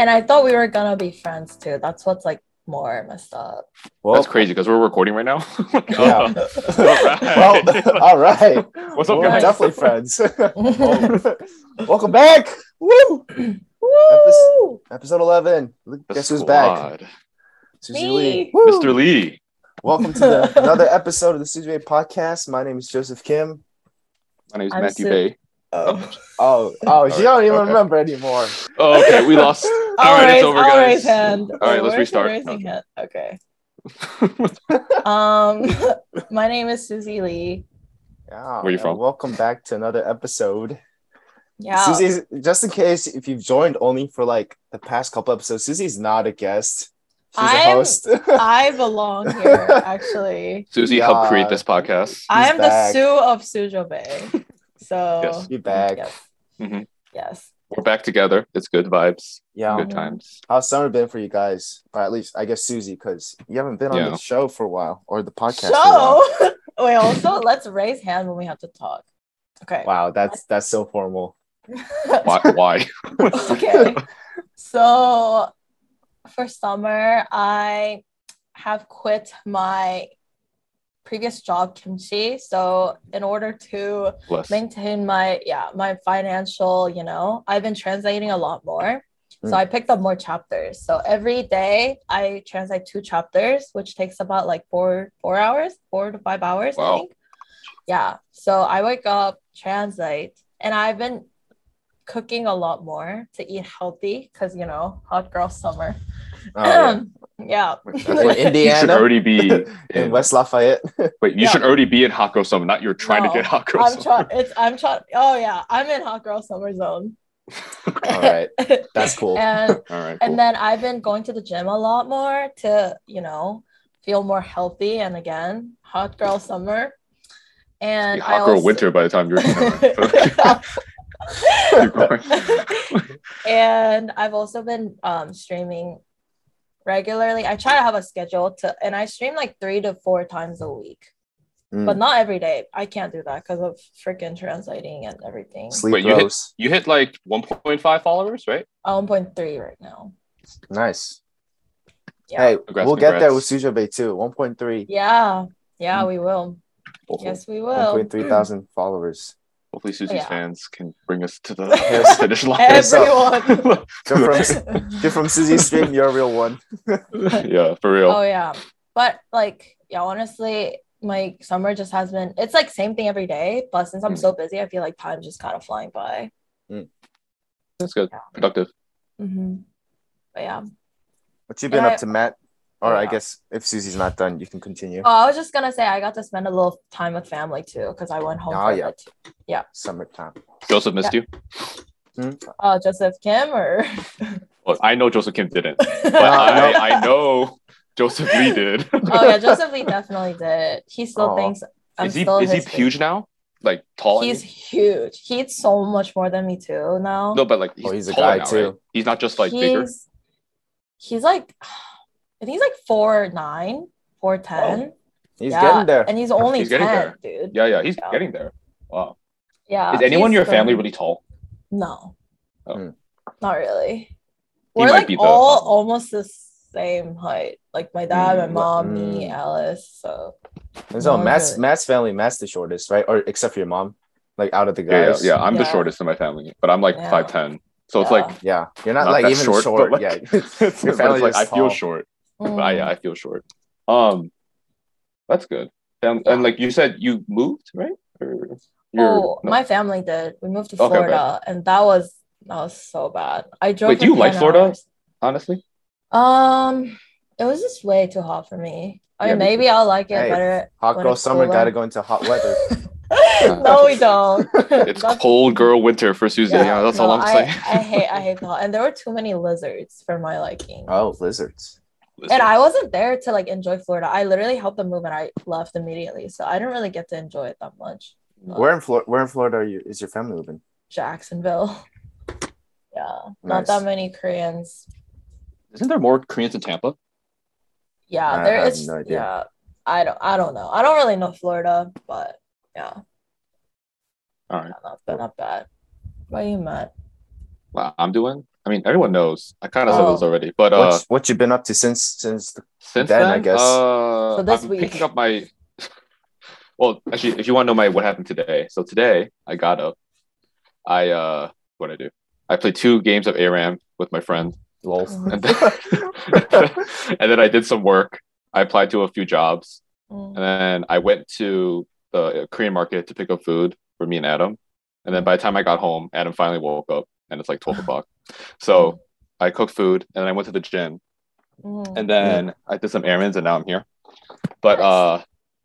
And I thought we were gonna be friends too. That's what's like more messed up. Well, That's crazy because we're recording right now. Oh yeah. all right. well, all right. What's up, We're guys? definitely friends. Welcome back. Woo! Woo! Episode 11. The Guess who's back? Suzie Me. Lee. Woo! Mr. Lee. Welcome to the, another episode of the Suzie Lee podcast. My name is Joseph Kim. My name is I'm Matthew Su- Bae. Oh, oh, oh you don't even okay. remember anymore. Oh, okay, we lost. All I'll right, raise, it's over, I'll guys. raise hand. All right, let's Where's restart. raising hand? Okay. Um, my name is Suzie Lee. Yeah. Where you from? Welcome back to another episode. Yeah. Suzie's just in case if you've joined only for like the past couple episodes, Suzie's not a guest. She's a I'm- host. I belong here, actually. Suzie Yeah. helped create this podcast. I am the Sue of Sujobae. So Yes. you back. yes. Mhm. Yes. We're back together. It's good vibes, Yeah. good times. How's summer been for you guys? Or at least I guess Suzie, because you haven't been on Yeah. the show for a while or the podcast. For a. So wait, also let's raise hand when we have to talk. Okay. Wow, that's that's so formal. Why? why? okay. So for summer, I have quit my previous job, Kimchi. So in order to Bless. maintain my yeah my financial, you know, I've been translating a lot more. So Mm. I picked up more chapters. So every day I translate two chapters, which takes about like four four hours, four to five hours, I Wow. think. Yeah. So I wake up, translate, and I've been cooking a lot more to eat healthy because you know, hot girl summer. Oh, yeah. yeah. In You should already be in in, West Lafayette. Wait, you Yeah. should already be in hot girl summer. Not you're trying No, to get hot girl I'm summer. trying. It's I'm trying. Oh yeah, I'm in hot girl summer zone. All right, that's cool. and All right. and then I've been going to the gym a lot more to, you know, feel more healthy. And again, hot girl summer. And Be I hot girl also- winter by the time you're. Keep going. and I've also been um, streaming regularly. I try to have a schedule to, and I stream like three to four times a week, Mm. but not every day. I can't do that because of freaking translating and everything. Sleep Wait, you hit- you hit like 1.5 followers, right? I'm 1.3 right now. Nice. Yeah. Hey, Congrats, we'll get there with congrats. Sujobae too. 1.3. Yeah. Yeah, Mm. we will. Cool. Yes, we will. 1.3 thousand followers. Hopefully, Suzie's Yeah. fans can bring us to the Yes. finish line. Everyone. You're from, you're from Suzie's stream, you're a real one. yeah, for real. Oh yeah. But like, yeah, honestly, my summer just has been it's like same thing every day. But since I'm Mm. so busy, I feel like time just kind of flying by. That's good. Yeah. Productive. hmm But yeah. What you been Yeah. up to, Matt? Or I guess if Suzie's not done, you can continue. Oh, I was just gonna say I got to spend a little time with family too, because I went home Oh, for yeah. yeah. Summertime. Joseph missed you. Hmm? Uh Joseph Kim or Well, I know Joseph Kim didn't, but oh I, I know Joseph Lee did. Oh yeah, Joseph Lee definitely did. He still Oh. thinks I'm is he still is he his huge now? Like tall? He's huge. He eats so much more than me too now. no, but like he's, Oh, he's a guy, now, too. right? He's not just like bigger. he's he's like I think he's like four nine, four ten. He's yeah. getting there. And he's only He's getting 10, dude. Yeah, yeah, he's Yeah. getting there. Wow. Yeah. is anyone in your family really tall? No. Oh. Hmm. Not really. He We're like the- all almost the same height. Like my dad, my Hmm. mom, me, Hmm. Alice. So And so No, Matt's really. Matt's family, Matt's the shortest, right? Or except for your mom, like out of the Yeah, yeah, guys. yeah. I'm the shortest in my family, but I'm like Yeah. five ten. So it's like Yeah, you're not, not like even short, short. like, yeah, it's, but family like is I feel short. Mm, But I, yeah, I feel short. Um, that's good. And, and like you said, you moved, right? Or oh, no. my family did. We moved to Okay, okay. Florida, and that was that was so bad. I drove. Wait, for do you like 10 Florida? hours. honestly. Um, it was just way too hot for me. I Yeah, mean, me maybe I'll like it Hey, better. hot girl summer cooler. got to go into hot weather. no, we don't. It's That's- cold girl winter for Suzie. Yeah, that's all I'm I, saying. I hate I hate the hot, and there were too many lizards for my liking. oh, lizards. And I wasn't there to like enjoy Florida. I literally helped them move, and I left immediately, so I didn't really get to enjoy it that much. Where in um, Florida? Where in Florida are you? Is your family moving? Jacksonville. Yeah, Nice. not that many Koreans. Isn't there more Koreans in Tampa? Yeah, I there have no idea. Yeah, I don't. I don't know. I don't really know Florida, but yeah, All right. not bad. Not bad. What are you, Matt? Wow, I'm doing. I mean, everyone knows. I kind of said Oh. this already, but uh, what what you been up to since since since then, then, I guess. Uh, So this I'm week. picking up my. well, actually, if you want to know my what happened today, so today I got up. I uh, what I do? I played two games of ARAM with my friend, lol. and then, and then I did some work. I applied to a few jobs, Mm. and then I went to the Korean market to pick up food for me and Adam. And then by the time I got home, Adam finally woke up, and it's like twelve o'clock. So I cooked food, and then I went to the gym, Mm. and then I did some errands, and now I'm here. But Nice. uh,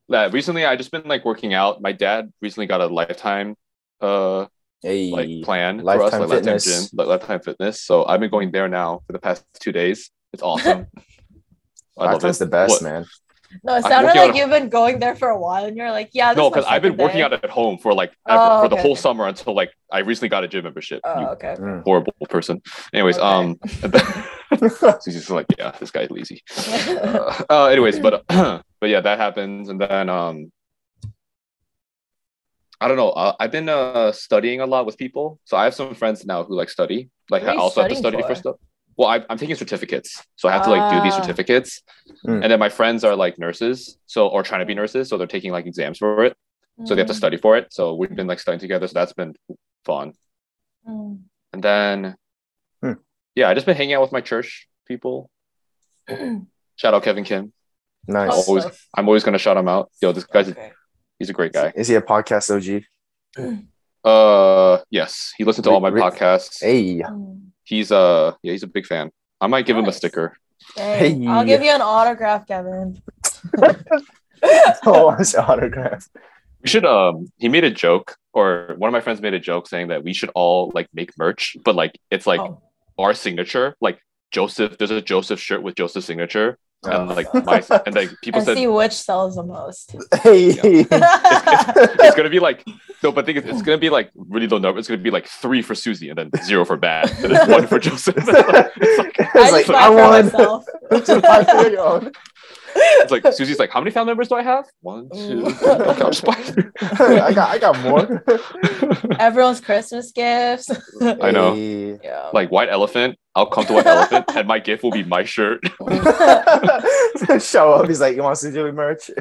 yeah, recently I just been like working out. My dad recently got a lifetime uh Hey, like plan for us, Lifetime like lifetime Fitness. gym, like lifetime fitness. So I've been going there now for the past two days. It's awesome. I love Lifetime's the best, What? man. No, it sounded like you've been going there for a while, and you're like, yeah. This No, because I've been working out at home for like ever, Oh, for the whole okay. summer until like I recently got a gym membership. Oh, okay. Horrible person. Anyways, Okay. um, so he's just like, yeah, this guy's lazy. Uh, uh, anyways, but but yeah, that happens, and then um, I don't know. Uh, I've been uh studying a lot with people, so I have some friends now who like study. Like I also have to study for for? stuff. Well, I, I'm taking certificates, so I have to like do these Ah. certificates, Mm. and then my friends are like nurses, so or trying to be nurses, so they're taking like exams for it, so they have to Mm. study for it. So we've been like studying together, so that's been fun. Mm. And then, Hmm. yeah, I just been hanging out with my church people. Shout out Kevin Kim. Nice. How's always- I'm always gonna shout him out. Yo, this guy's Okay. he's a great guy. Is he a podcast OG? Uh, yes, he listens to all my Re- re- podcasts. Hey, Mm. He's uh, yeah, he's a big fan. I might give him a sticker. Dang. Hey. I'll give you an autograph, Kevin. oh, his autograph. We should um, he made a joke, or one of my friends made a joke saying that we should all like make merch, but like it's like Oh. our signature, like Joseph. There's a Joseph shirt with Joseph's signature, and Oh. like my and like people and said see which sells the most. Hey, it's gonna be like no, but I think it's, it's gonna be like really low number. It's gonna be like three for Suzie and then zero for Bad, and then one for Joseph. it's like, It's I like, just buy I for won. myself. I feel your own. it's like Suzie's like, how many family members do I have? One, two. Okay, I'll just buy. I got, I got more. Everyone's Christmas gifts. I know. Yeah. like white elephant. I'll come to white elephant, and my gift will be my shirt. Show up. He's like, you want to do merch?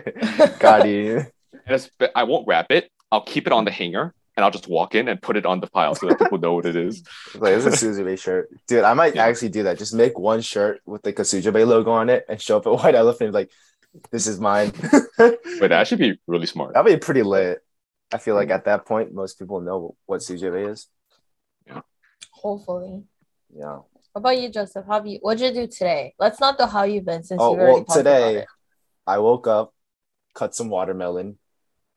Got you. And it's, I won't wrap it. I'll keep it on the hanger, and I'll just walk in and put it on the pile so that people know what it is. Like, it's a Sujobae shirt. Dude, I might Yeah. actually do that. Just make one shirt with the a Bay logo on it and show up at White Elephant. Like, this is mine. But that should be really smart. That'd be pretty lit. I feel like at that point, most people know what Sujobae is. Hopefully. Yeah. What about you, Joseph? How have you? What'd you do today? Let's not know how you've been since Oh, you've already well, talked about today. I woke up, cut some watermelon,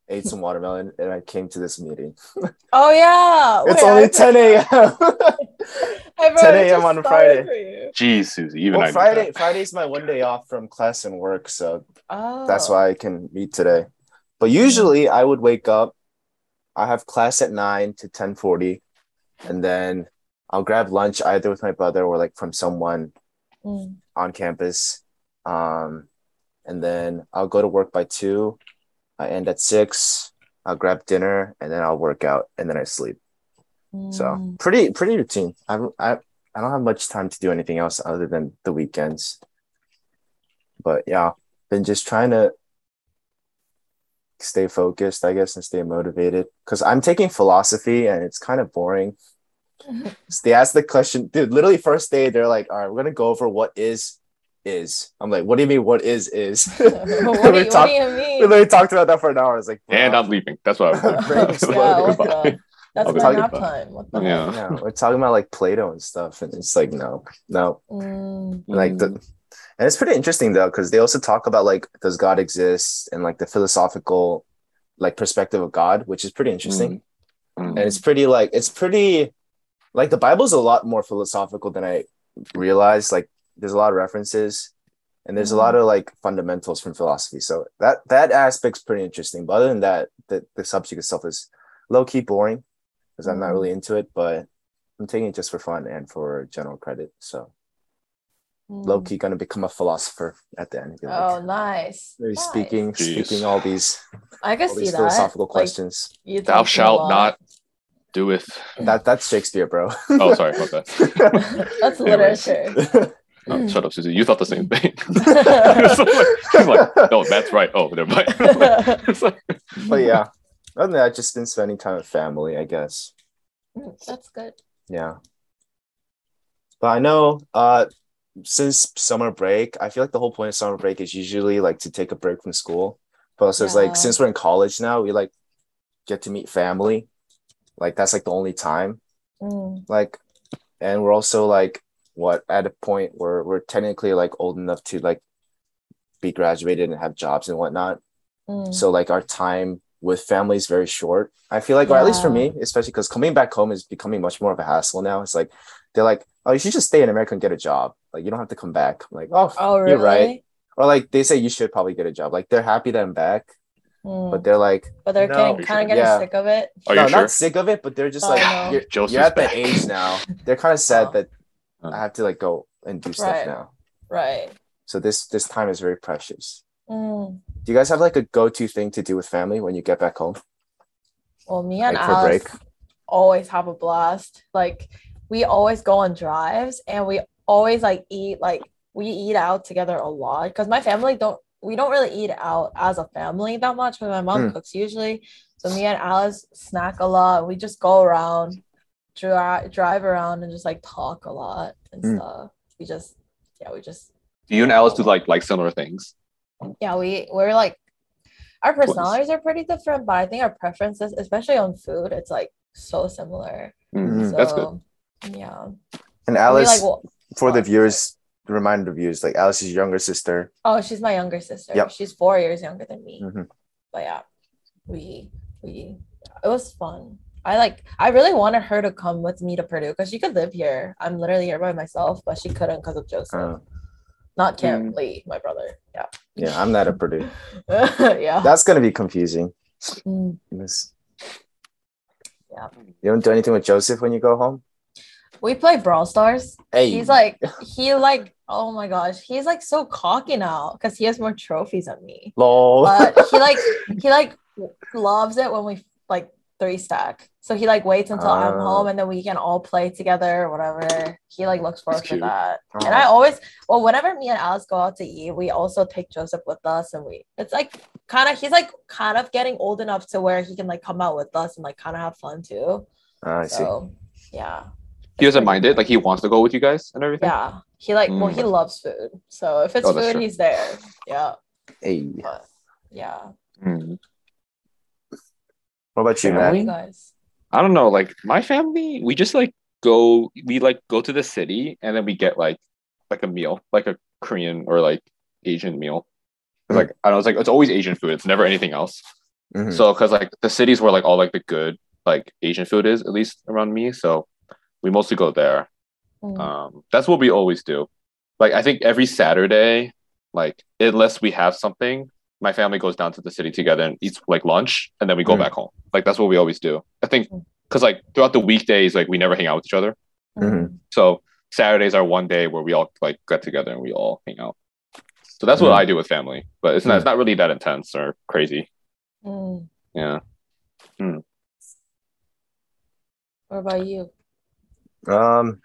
ate some watermelon, and I came to this meeting. Oh yeah, It's Wait, only I- 10 a.m. 10 a.m. on a Friday. for. Jeez, Suzie, even I well, knew Friday. Friday's my one day off from class and work, so Oh, that's why I can meet today. But usually I would wake up, I have class at 9 to 10:40, and then I'll grab lunch either with my brother or like from someone Mm. on campus. Um, and then I'll go to work by 2. I end at 6. I'll grab dinner and then I'll work out and then I sleep. So Mm. pretty pretty routine. I I, I don't have much time to do anything else other than the weekends. But yeah, been just trying to stay focused, I guess, and stay motivated. Because I'm taking philosophy and it's kind of boring. So they ask the question, dude. Literally, first day they're like, "All right, we're gonna go over what is is." I'm like, "What do you mean? What is is?" what, do you, we, what do talked, you we literally talked about that for an hour. I was like, And "Bro." I'm leaving. That's what I'm Brain yeah, what that's my talking nap about- time. What the Yeah. yeah, we're talking about like Plato and stuff, and it's like, no, no, Mm. like the and it's pretty interesting though because they also talk about like does god exist and like the philosophical like perspective of god which is pretty interesting Mm. and it's pretty like it's pretty like the bible's a lot more philosophical than i realized like there's a lot of references and there's a lot of like fundamentals from philosophy so that that aspect's pretty interesting but other than that the, the subject itself is low-key boring because i'm not Mhm. really into it but i'm taking it just for fun and for general credit so Mm. low key gonna become a philosopher at the end. Be like, Oh, nice. maybe Nice. speaking, Jeez. speaking all these I can all see these that. philosophical Like, questions. Thou talk to a shalt not do with That that's Shakespeare, bro. oh sorry about that. That's literature. Oh, shut up, Suzie. You thought the same thing. She's like, no, that's right. Oh, never mind. It's like- but yeah, other than that, just been spending time with family, I guess. That's good. Yeah. But I know uh since summer break, I feel like the whole point of summer break is usually like to take a break from school. But also it's like since we're in college now, we like get to meet family. Like that's like the only time. Mm, Like and we're also like what at a point where we're technically like old enough to like be graduated and have jobs and whatnot. mm. So like our time with family is very short. I feel like, or at least for me, especially because coming back home is becoming much more of a hassle now. It's like they're like, oh, you should just stay in America and get a job. Like you don't have to come back. I'm like, oh, Oh, really? you're right. Or like they say you should probably get a job. Like they're happy that I'm back, Mm. but they're like, But they're No. getting, kind of getting Yeah. sick of it. Are no, you sure? not sick of it, but they're just Oh, like, no. you're, you're at the age now. They're kind of sad Oh. that. I have to like go and do stuff Right. now. Right. So this this time is very precious. Mm. Do you guys have like a go-to thing to do with family when you get back home? Well, me and Like for Alice break? always have a blast. Like we always go on drives and we always like eat like we eat out together a lot because my family don't we don't really eat out as a family that much but my mom Hmm. cooks usually. So me and Alice snack a lot. We just go around, dri- drive around and just like talk a lot and Hmm. stuff. We just yeah, we just Do you and Alice do like like similar things? yeah, we we're like our personalities are pretty different, but I think our preferences, especially on food, it's like so similar. Mhm. So That's good. yeah. And We, Alice, like, well, for the viewers, remind the viewers, like Alice's younger sister. oh, she's my younger sister. Yep. She's four years younger than me. Mhm. But yeah, we we it was fun. I like I really wanted her to come with me to Purdue because she could live here. I'm literally here by myself, but she couldn't because of Joseph. Uh, Not Cam Lee, my brother. Yeah. yeah, I'm not at Purdue. yeah. That's gonna be confusing. Mm. Yeah. You don't do anything with Joseph when you go home? We play Brawl Stars. Hey, He's like he like oh my gosh, he's like so cocky now because he has more trophies than me. lol. But he like he like loves it when we like three stack. So he like waits until I'm Ah. home and then we can all play together or whatever. He like looks forward to that. Oh. And I always well whenever me and Alice go out to eat, we also take Joseph with us and we it's like kind of he's like kind of getting old enough to where he can like come out with us and like kind of have fun too. Ah, I see. So yeah. He doesn't mind it. Like he wants to go with you guys and everything. yeah. He like well Mm. he loves food. So if it's Oh, food, true. he's there. Yeah. Hey, But yeah. Mm. What about you, How about Matt? guys? I don't know. Like my family, we just like go. We like go to the city and then we get like like a meal, like a Korean or like Asian meal. Mm. Like I don't know, it's like it's always Asian food. It's never anything else. Mhm. So because like the cities where like all like the good like Asian food is at least around me. So we mostly go there. Mm. Um, that's what we always do. Like I think every Saturday, like unless we have something, my family goes down to the city together and eats like lunch, and then we go Mm. back home. Like that's what we always do. I think Mm. because like throughout the weekdays, like we never hang out with each other. Mhm. So Saturdays are one day where we all like get together and we all hang out. So that's what Mm. I do with family, but it's not it's not really that intense or crazy. Mm. Yeah. What about you? Um,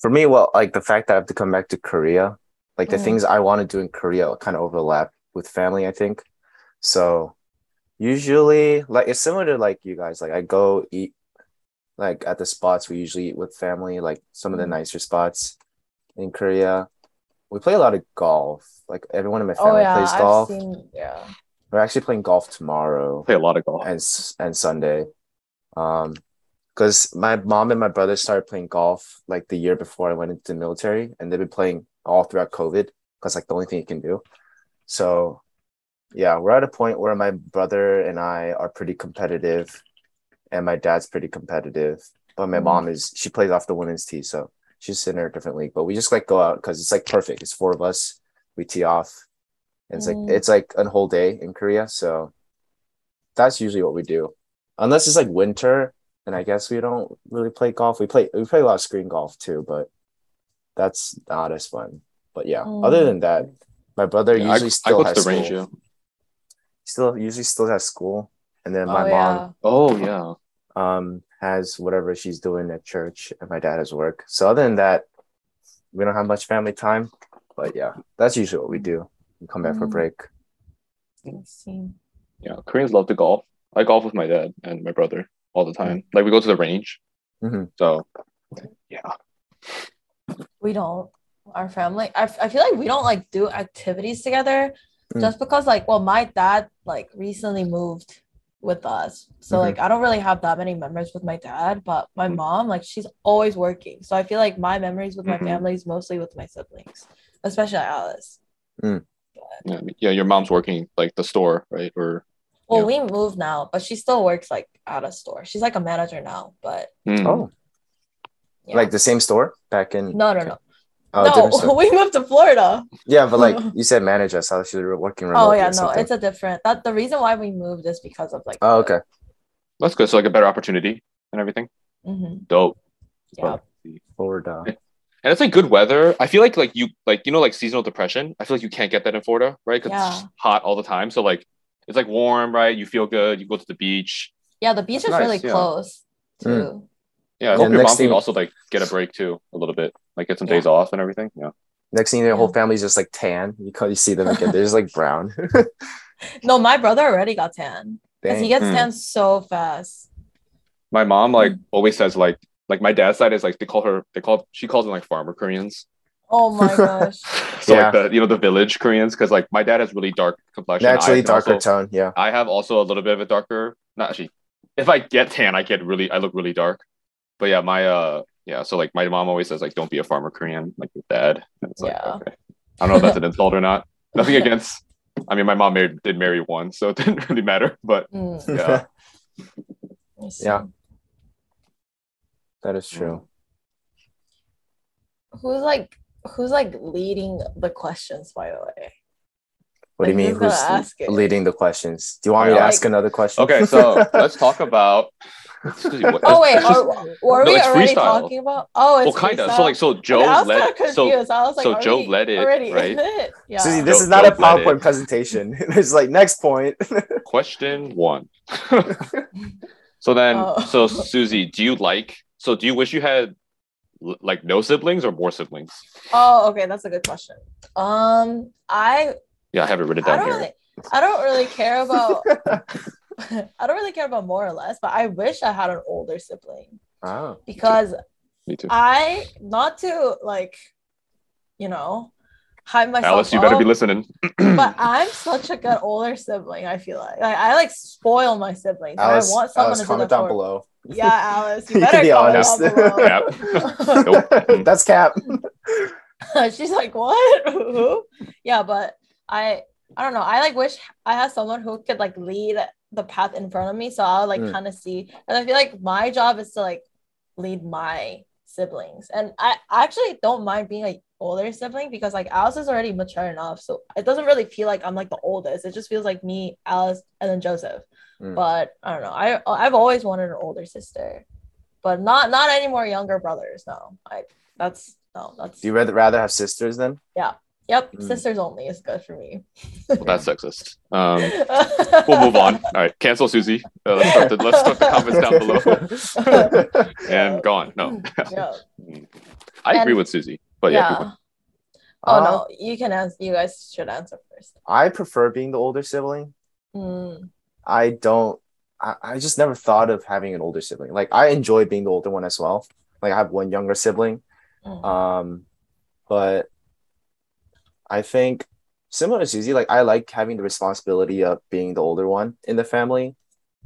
for me, well, like the fact that I have to come back to Korea, like the Mm. things I want to do in Korea kind of overlap with family, I think. So usually, like it's similar to like you guys. Like I go eat, like at the spots we usually eat with family, like some of the Mm. nicer spots in Korea. We play a lot of golf. Like everyone in my Oh family yeah, plays I've golf. seen yeah. We're actually playing golf tomorrow Play a lot of golf. and and Sunday. Um, because my mom and my brother started playing golf like the year before I went into the military, and they've been playing all throughout COVID because like the only thing you can do. So, yeah, we're at a point where my brother and I are pretty competitive, and my dad's pretty competitive. But my Mhm. mom is she plays off the women's tee, so she's in a different league. But we just like go out because it's like perfect. It's four of us. We tee off. And it's Mm. like it's like a whole day in Korea, so that's usually what we do. Unless it's like winter, and I guess we don't really play golf. We play we play a lot of screen golf too, but that's not as fun. But yeah, other Mm. than that, my brother Yeah, usually I still go has to the school. range. Yeah. Still usually still has school, and then Oh my yeah. mom Oh yeah. um, has whatever she's doing at church, and my dad has work. So other than that, we don't have much family time. But yeah, that's usually what we do. We come back for Mm. break. I see. Yeah, Koreans love to golf. I golf with my dad and my brother all the time. Like we go to the range. Mhm. So yeah. We don't. Our family, I, I feel like we don't like do activities together Mm. just because, like, well, my dad like recently moved with us. So, Mhm. like, I don't really have that many memories with my dad, but my Mhm. mom, like, she's always working. So, I feel like my memories with my Mhm. family is mostly with my siblings, especially Alice. yeah. Yeah, your mom's working like the store, right? Or Well, Yeah. we moved now, but she still works like at a store. She's like a manager now, but Mm. Oh, yeah. like the same store back in? no, no, no. Oh, no, we moved to Florida. Yeah, but like you said, manager. So she was working remotely. Oh yeah, no, it's a different. That the reason why we moved is because of like. Oh, the- okay. that's good. So like a better opportunity and everything. mhm, Dope. Yeah. Florida. And it's like good weather. I feel like like you like you know like seasonal depression. I feel like you can't get that in Florida, right? Because Yeah. it's hot all the time. So like it's like warm, right? You feel good. You go to the beach. Yeah, the beach That's is really yeah. close Mm. Too. Yeah, I Yeah, hope your next mom thing- can also like get a break too a little bit, like get some Yeah. days off and everything. Yeah. Next thing you know, your whole family's just like tan. You can you see them again. They're just like brown. No, my brother already got tan because he gets Hmm. tan so fast. My mom like Mm. always says like like my dad's side is like they call her they call she calls them like farmer Koreans. Oh my gosh. So Yeah. like the you know the village Koreans because like my dad has really dark complexion. Naturally darker also- tone. Yeah. I have also a little bit of a darker. Not actually. If I get tan, I get really. I look really dark. But yeah, my uh, yeah. So like my mom always says like, don't be a farmer Korean like your dad. And it's like Yeah. okay. I don't know if that's an insult or not. Nothing against. I mean, my mom married, did marry one, so it didn't really matter. But Mm, yeah, Yeah. that is true. Who's like who's like leading the questions? By the way. What do you mean? who's Who's leading the questions? Do you want me to like- ask another question? okay. So let's talk about. Oh wait, It's are, were No, we already freestyle. talking about? Oh, well, it's kind of. So like, so Joe Okay, I was led. kind confused. So I was like, so Joe we led it, already right? in it? Yeah. Suzie, this Joe- is not a Joe led PowerPoint presentation. it's like next point. question one. so then, Oh. so Suzie, do you like? So do you wish you had like no siblings or more siblings? Oh, okay, that's a good question. Um, I Yeah, I have it written I down don't here. really, I don't really care about I don't really care about more or less, but I wish I had an older sibling oh. because Me too. I not to like, you know, hype myself Alice, you better be listening. but I'm such a good older sibling. I feel like, like I like spoil my siblings. Alice, I want someone Alice, to do comment down for. below. Yeah, Alice, you You better be comment honest. down below. Yeah. Mm. That's cap. She's like, what? Yeah, but I I don't know. I like wish I had someone who could like lead the path in front of me. So I'll like Mm. kind of see. And I feel like my job is to like lead my siblings. And I actually don't mind being like older sibling because like Alice is already mature enough. So it doesn't really feel like I'm like the oldest. It just feels like me, Alice, and then Joseph. Mm. But I don't know. I I've always wanted an older sister. But not not any more younger brothers. No. I that's no, that's Do you rather rather have sisters then? Yep, Mm. sisters only is good for me. Well, that's sexist. Um, we'll move on. All right, cancel Suzie. Uh, let's, start the, let's start the comments down below and gone. No, Yeah. I agree And- with Suzie, but yeah, yeah. Oh Uh, no, you can answer. You guys should answer first. I prefer being the older sibling. Mm, I don't. I, I just never thought of having an older sibling. Like I enjoy being the older one as well. Like I have one younger sibling. mm. Um, but I think similar to Suzie, like I like having the responsibility of being the older one in the family.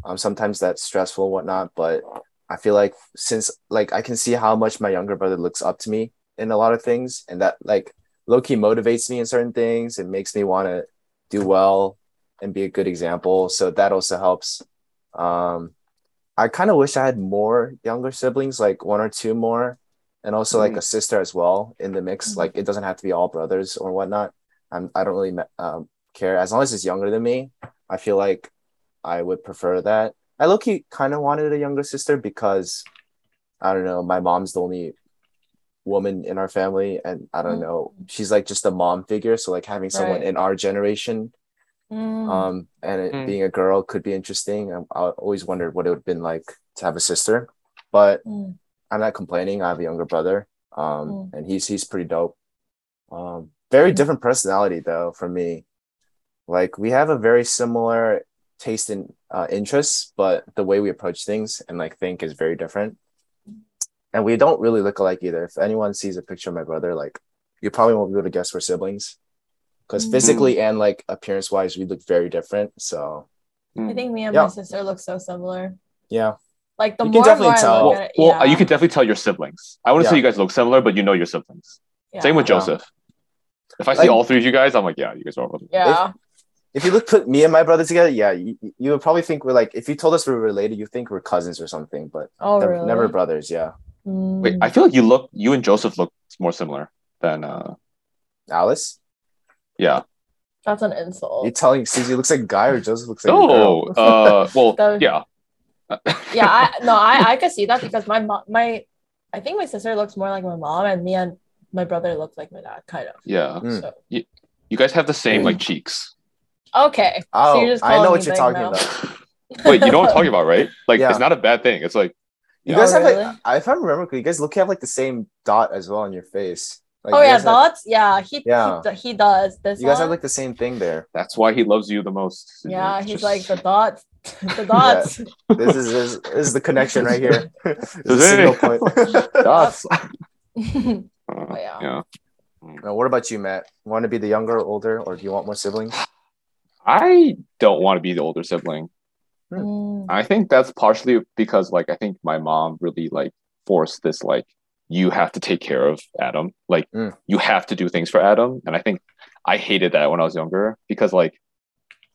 Um, sometimes that's stressful and whatnot, but I feel like since like I can see how much my younger brother looks up to me in a lot of things, and that like low key motivates me in certain things. It makes me want to do well and be a good example. So that also helps. Um, I kind of wish I had more younger siblings, like one or two more, and also like a sister as well in the mix. Mhm. Like it doesn't have to be all brothers or whatnot. I'm I don't really um, care as long as it's younger than me. I feel like I would prefer that. I low key kind of wanted a younger sister because I don't know. My mom's the only woman in our family, and I don't Mm. know. She's like just a mom figure. So like having someone Right. in our generation Mm. Um, and it, Mm. being a girl could be interesting. I, I always wondered what it would have been like to have a sister, but Mm. I'm not complaining. I have a younger brother, um, Mm. and he's he's pretty dope. Um, very Mm. different personality though from me. Like we have a very similar taste in uh, interests, but the way we approach things and like think is very different. And we don't really look alike either. If anyone sees a picture of my brother, like you probably won't be able to guess we're siblings, because Mm. physically and like appearance wise, we look very different. So I think me and Yeah. my sister look so similar. yeah, Like the You can more and definitely tell. Well, at it, well, you could definitely tell your siblings. I wouldn't say you guys look similar, but you know your siblings. yeah. Same with Yeah. Joseph. If I see Like- all three of you guys, I'm like, yeah, you guys are all. Yeah. if you look put me and my brother together, yeah, you, you would probably think we're like if you told us we're related, you think we're cousins or something, but oh, never, really? never brothers. Yeah, Mm. Wait, I feel like you look, you and Joseph look more similar than, uh, Alice. yeah. That's an insult. You're telling Suzie looks like a guy or Joseph looks like a girl? Oh, uh, well, That- yeah. yeah, I, no, I, I could see that because my mom, my, I think my sister looks more like my mom, and me and my brother look like my dad, kind of. yeah. Mm. So You guys have the same like cheeks. okay, Oh, so you're just I know what you're talking now. about. Wait, you know what I'm talking about, right? Like, Yeah. it's not a bad thing. It's like, You Yeah. guys have really? like, I- if I remember, correctly, you guys look have like the same dot as well on your face. Like, oh you yeah, guys have- dots. Yeah, he Yeah. he, he does this. you guys one. have like the same thing there. that's why he loves you the most. yeah, he's just- like the dots, the dots. This is this, this is the connection right here. this is a Is single point. dots. Oh, yeah. yeah. now, what about you, Matt? Want to be the younger or older, or do you want more siblings? I don't want to be the older sibling. Mm. I think that's partially because like I think my mom really like forced this like you have to take care of Adam. Like Mm. you have to do things for Adam. And I think I hated that when I was younger because like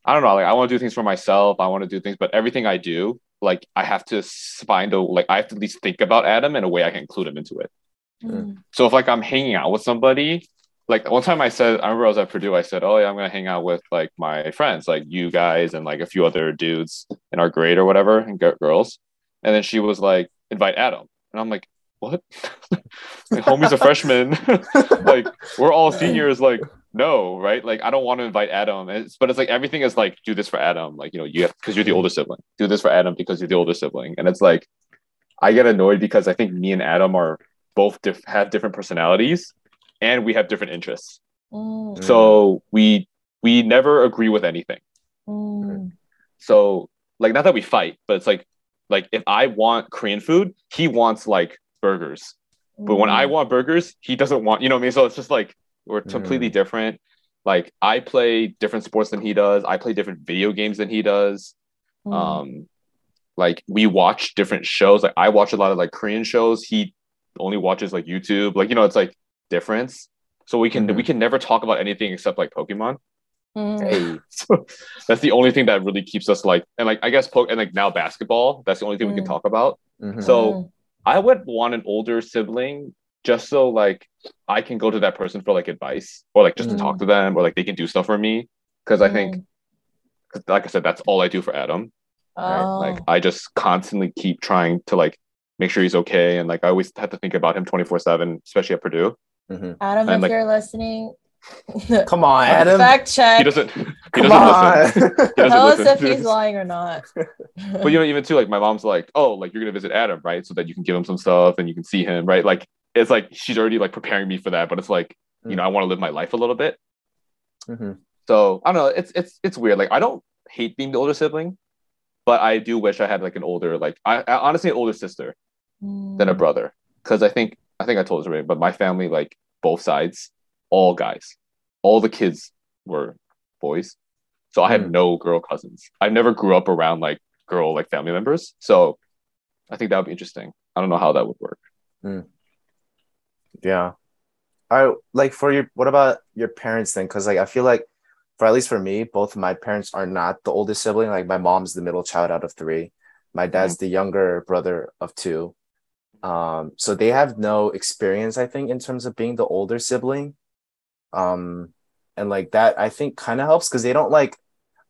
I don't know, like I want to do things for myself. I want to do things, but everything I do, like I have to find a like I have to at least think about Adam in a way I can include him into it. Mm. So if like I'm hanging out with somebody, like one time I said, I remember I was at Purdue, I said, Oh yeah, I'm gonna hang out with like my friends, like you guys and like a few other dudes in our grade or whatever, and g- girls. And then she was like, invite Adam. And I'm like, what? like, homie's a freshman. like we're all seniors, like, no, right? Like I don't want to invite Adam. It's, but it's like everything is like, do this for Adam. Like, you know, you have because you're the older sibling. Do this for Adam because you're the older sibling. And it's like I get annoyed because I think me and Adam are both diff- have different personalities and we have different interests. Mm. So we we never agree with anything. Mm. So like not that we fight, but it's like like if I want Korean food, he wants like burgers. But when I Mm. want burgers, he doesn't want, you know what I mean? So it's just like we're Mm. completely different. Like I play different sports than he does. I play different video games than he does. Mm. Um like we watch different shows. Like I watch a lot of like Korean shows. He only watches like YouTube. Like, you know, it's like difference. So we can Mhm. we can never talk about anything except like Pokemon. Mm. Hey, So that's the only thing that really keeps us like and like I guess po- and like now basketball. That's the only thing we can Mm. talk about. mhm. So I would want an older sibling just so like I can go to that person for like advice or like just to Mm. talk to them or like they can do stuff for me. Cause I think, Mm. 'cause like I said, that's all I do for Adam. Right? Oh. Like I just constantly keep trying to like make sure he's okay. And like I always have to think about him 24 seven, especially at Purdue. Mhm. Adam, and, if like- you're listening, Come on, Adam. fact check. He doesn't, he Come doesn't on. listen. He doesn't Tell us if he's lying or not. but you know, even too, like my mom's like, oh, like you're gonna visit Adam, right? So that you can give him some stuff and you can see him, right? Like it's like she's already like preparing me for that, but it's like, you know, I want to live my life a little bit. Mhm. So I don't know. It's it's it's weird. Like I don't hate being the older sibling, but I do wish I had like an older, like I, I honestly an older sister than a Mm. brother. Because I think I think I told this already, but my family, like both sides, all guys, all the kids were boys. So I have Hmm. no girl cousins. I never grew up around like girl like family members. So I think that would be interesting. I don't know how that would work. Yeah. I like for your what about your parents then? Because like I feel like for at least for me, both of my parents are not the oldest sibling. Like my mom's the middle child out of three. My dad's the younger brother of two. Um, so they have no experience, I think, in terms of being the older sibling. Um, and like that, I think kind of helps because they don't like,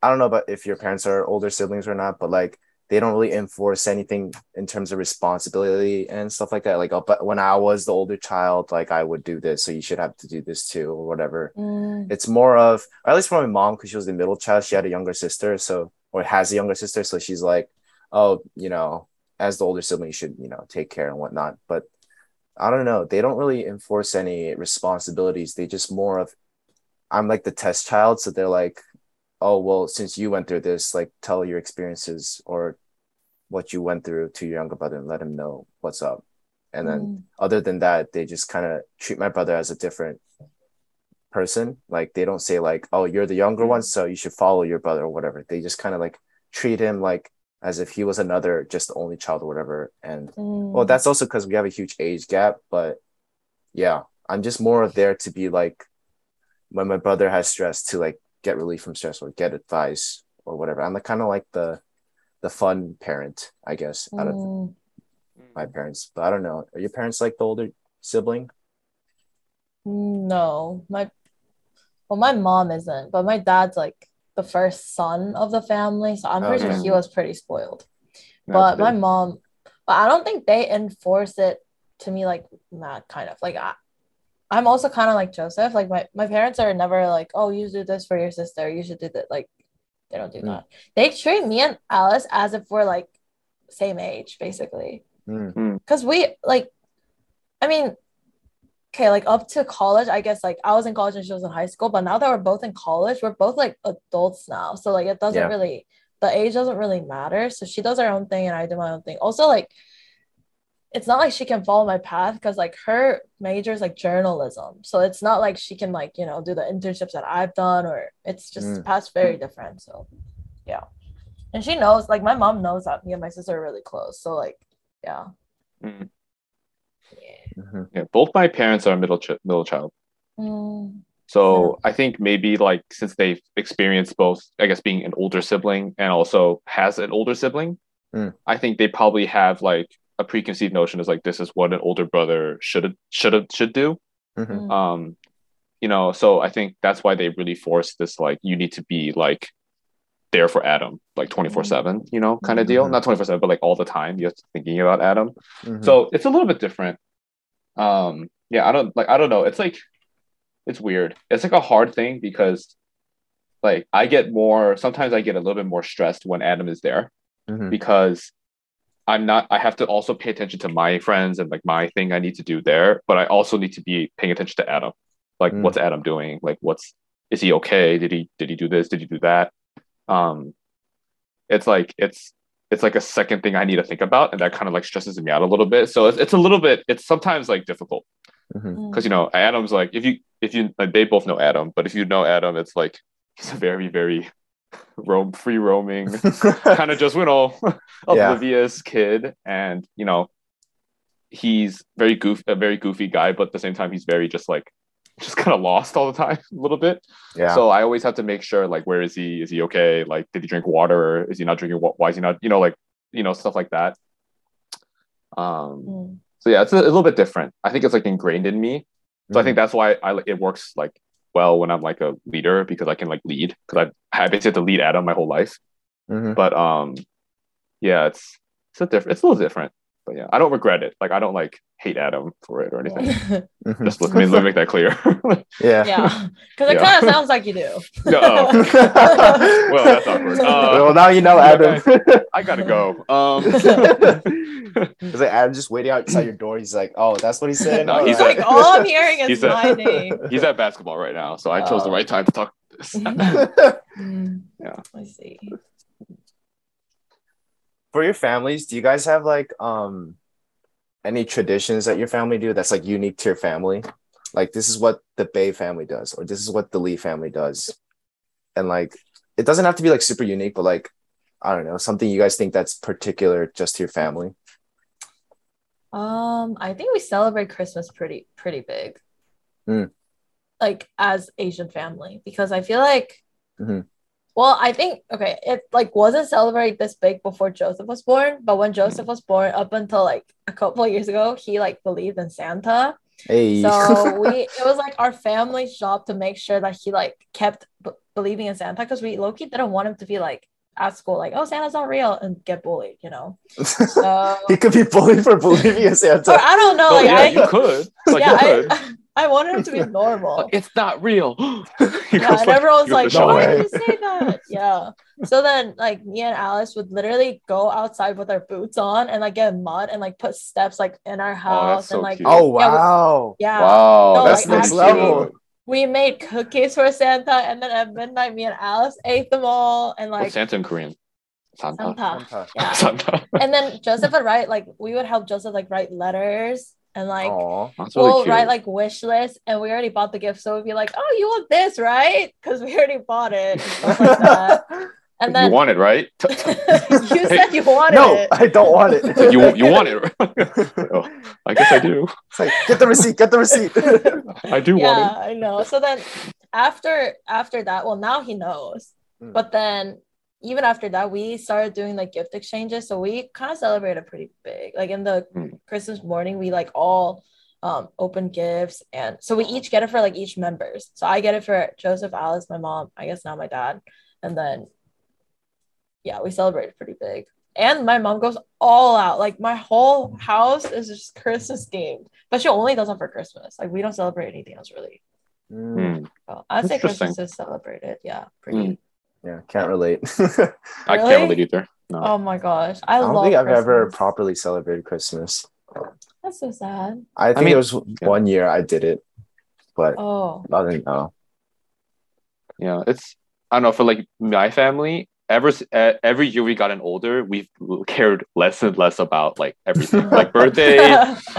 I don't know about if your parents are older siblings or not, but like they don't really enforce anything in terms of responsibility and stuff like that. Like, oh, but when I was the older child, like I would do this, so you should have to do this too, or whatever. Mm, It's more of, or at least for my mom, because she was the middle child, she had a younger sister, so or has a younger sister, so she's like, oh, you know, as the older sibling, you should, you know, take care and whatnot. But I don't know, they don't really enforce any responsibilities. They just more of, I'm like the test child, so they're like, oh, well, since you went through this, like tell your experiences or what you went through to your younger brother and let him know what's up. And then mm, other than that, they just kind of treat my brother as a different person. Like they don't say like, "Oh, you're the younger one, so you should follow your brother" or whatever. They just kind of like treat him like as if he was another, just the only child or whatever. And mm. well, that's also because we have a huge age gap. But yeah, I'm just more there to be like when my brother has stress to like get relief from stress or get advice or whatever. I'm like kind of like the the fun parent, I guess, out of Mm. my parents. But I don't know. Are your parents like the older sibling? No, my well, my mom isn't, but my dad's like the first son of the family, so I'm pretty Okay. sure he was pretty spoiled. That's But my mom, but I don't think they enforce it to me like that kind of like I, I'm also kind of like Joseph. Like my my parents are never like, oh, you do this for your sister, you should do that. Like they don't do Mm. that. They treat me and Alice as if we're like same age, basically Mm, because we like i mean okay like up to college i guess like i was in college and she was in high school but now that we're both in college we're both like adults now so like it doesn't Yeah. really the age doesn't really matter so she does her own thing and i do my own thing also like it's not like she can follow my path because like her major is like journalism so it's not like she can like you know do the internships that i've done or it's just Mm. paths very different so yeah and she knows like my mom knows that me and my sister are really close so like yeah Mm. yeah mhm. Yeah, both my parents are middle ch- middle child. Mm, So I think maybe like since they've experienced both, I guess being an older sibling and also has an older sibling, Mm. I think they probably have like a preconceived notion is like this is what an older brother should should should do. Mhm. mm, Um, you know, so I think that's why they really force this like you need to be like there for Adam like twenty four seven, you know, kind of deal. Mhm. Not twenty four seven, but like all the time. You're thinking about Adam. Mhm. So it's a little bit different. Um, yeah, I don't like I don't know. It's like it's weird. It's like a hard thing because like I get more sometimes I get a little bit more stressed when Adam is there Mhm. because I'm not I have to also pay attention to my friends and like my thing I need to do there, but I also need to be paying attention to Adam. Like Mm. what's Adam doing? Like what's is he okay? Did he did he do this? Did he do that? Um it's like it's it's like a second thing I need to think about, and that kind of like stresses me out a little bit. So it's, it's a little bit it's sometimes like difficult Mhm. mm, because you know Adam's like if you if you like they both know Adam, but if you know Adam, it's like he's a very very roam free roaming kind of just you know Yeah. oblivious kid, and you know he's very goof a very goofy guy, but at the same time he's very just like just kind of lost all the time a little bit. yeah. So I always have to make sure, like, where is he? Is he okay? Like, did he drink water? Or is he not drinking? wa- Why is he not? You know, like, you know, stuff like that. Um. mm, So yeah, it's a, a little bit different. I think it's like ingrained in me. So I think that's why I it works like well when I'm like a leader because I can like lead because I I basically have to lead Adam my whole life. Mhm. But um, yeah, it's it's a different. It's a little different. But yeah, I don't regret it. Like I don't like hate Adam for it or anything. yeah, Mhm. Just let me, let me make that clear. yeah. Yeah. Because it Yeah. kind of sounds like you do. No, oh. well, that's awkward. Uh, well, now you know, yeah, Adam. I gotta go. Um, It's like Adam just waiting outside your door. He's like, "Oh, that's what he said." No, he's He's like, all I'm hearing is He's a- my name. he's at basketball right now, so I chose the Oh. right time to talk. This. Yeah. I see. For your families, do you guys have like um any traditions that your family do that's like unique to your family? Like this is what the Bae family does, or this is what the Lee family does, and like it doesn't have to be like super unique, but like I don't know something you guys think that's particular just to your family. Um, I think we celebrate Christmas pretty pretty big. Mm. Like as Asian family because I feel like Mhm. Well, I think okay, it like wasn't celebrated this big before Joseph was born, but when Joseph was born up until like a couple of years ago, he like believed in Santa. Hey, So we it was like our family's job to make sure that he like kept b- believing in Santa because we Loki didn't want him to be like at school like, oh, Santa's not real, and get bullied, you know. So he could be bullied for believing in or Santa. I don't know, Oh, like yeah, I, you could. Like, yeah, you could. I, I wanted him to be normal. It's not real. He yeah, goes and everyone's like, to No why did you say that? Yeah. So then, like, me and Alice would literally go outside with our boots on and like get mud and like put steps like in our oh, house so and like, cute. Oh Yeah, we- wow. yeah. Wow, No, That's like, next actually- level. We made cookies for Santa, and then at midnight, me and Alice ate them all, and What's like Santa in Korean? Santa. Santa. Santa. Yeah. Santa. And then Joseph would write like we would help Joseph like write letters and like Aw. That's really we'll cute. write like wish list and we already bought the gift, so we'd be like, "Oh, you want this, right?" Because we already bought it, and like. And then you want it, right? you said you wanted No, it. No i don't want it. you you want it? Oh, I guess I do. It's like, get the receipt, get the receipt. I do yeah, want I know. So then after after that, well, now he knows. Mm. But then even after that, we started doing like gift exchanges. So we kind of celebrated pretty big. Like in the Mm. Christmas morning, we like all um open gifts and so we each get it for like each members. So I get it for Joseph, Alice, my mom, I guess now my dad, and then yeah, we celebrated pretty big. And my mom goes all out. Like my whole house is just Christmas themed. But she only does it for Christmas. Like we don't celebrate anything else really. Mm. Well, I'd say Christmas is celebrated. Yeah, pretty. Mm. Yeah, can't relate. I can't relate either. No. Oh my gosh, I, I don't love. think I've ever Christmas. properly celebrated Christmas. That's so sad. I think mean- there was yeah. one year I did it, but Oh, other than no. Yeah, it's I don't know for like my family. Ever s- uh, every year we gotten older, we've cared less and less about like everything, like birthday,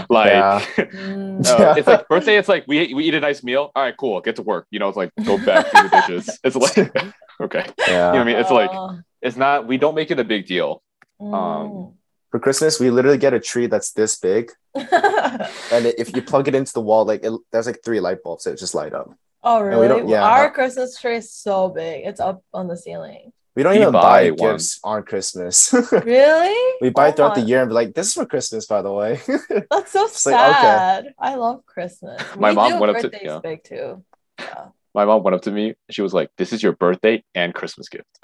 like Yeah. Mm. uh, Yeah. it's like birthday. It's like we we eat a nice meal. All right, cool. Get to work. You know, it's like go back to the dishes. It's like okay. Yeah. You know what I mean? It's like Oh. it's not. We don't make it a big deal. Mm. For Christmas, we literally get a tree that's this big, and it, if you plug it into the wall, like it, there's like three light bulbs that just light up. oh we really? don't- yeah. Our Christmas tree is so big. It's up on the ceiling. We don't You even buy buy, gifts on Christmas. Really? we buy Oh it throughout the year and be like, "This is for Christmas, by the way." That's so It's like, okay. sad. I love Christmas. My We mom went up to- birthdays yeah. big too. Yeah. My mom went up to me. She was like, "This is your birthday and Christmas gift."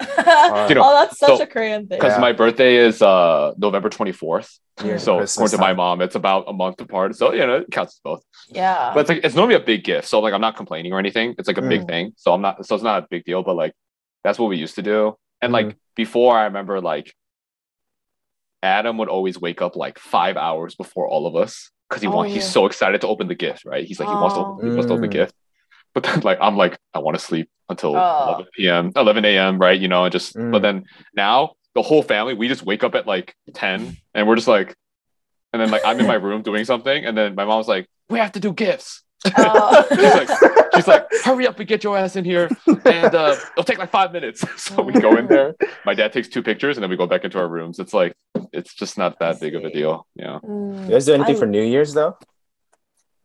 You know, oh, that's such so- a Korean thing. Because Yeah. my birthday is uh November twenty fourth. Near So Christmas according to my mom, it's about a month apart. So you know, it counts as both. Yeah. But it's like it's normally a big gift. So like I'm not complaining or anything. It's like a big Mm. thing. So I'm not so it's not a big deal, but like that's what we used to do. And Mm-hmm. like before I remember like Adam would always wake up like five hours before all of us because he Oh, want yeah. he's so excited to open the gift, right? He's like he wants to open, he wants to open the Oh. gift. But then like I'm like, I want to sleep until Oh. 11 p.m. 11 a.m. right? You know, and just Mm. but then now the whole family, we just wake up at like 10 and we're just like and then like I'm in my room doing something, and then my mom's like, We have to do gifts. Oh. she's like, she's like, hurry up and get your ass in here. And uh, it'll take like five minutes. so we go in there. My dad takes two pictures and then we go back into our rooms. It's like it's just not that big of a deal. Yeah. Mm, You guys do anything I- for New Year's though?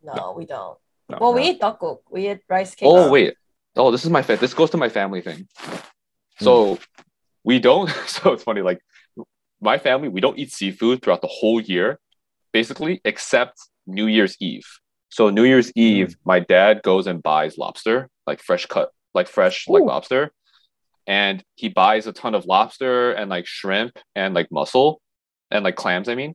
No, we don't. No, well, no. we eat tteokguk. We eat rice cake. Oh wait. Oh, this is my fa- this goes to my family thing. Hmm. So we don't so it's funny, like my family, we don't eat seafood throughout the whole year, basically, except New Year's Eve. So New Year's hmm. Eve, my dad goes and buys lobster, like fresh cut, like fresh like lobster. And he buys a ton of lobster and like shrimp and like mussel and like clams, I mean.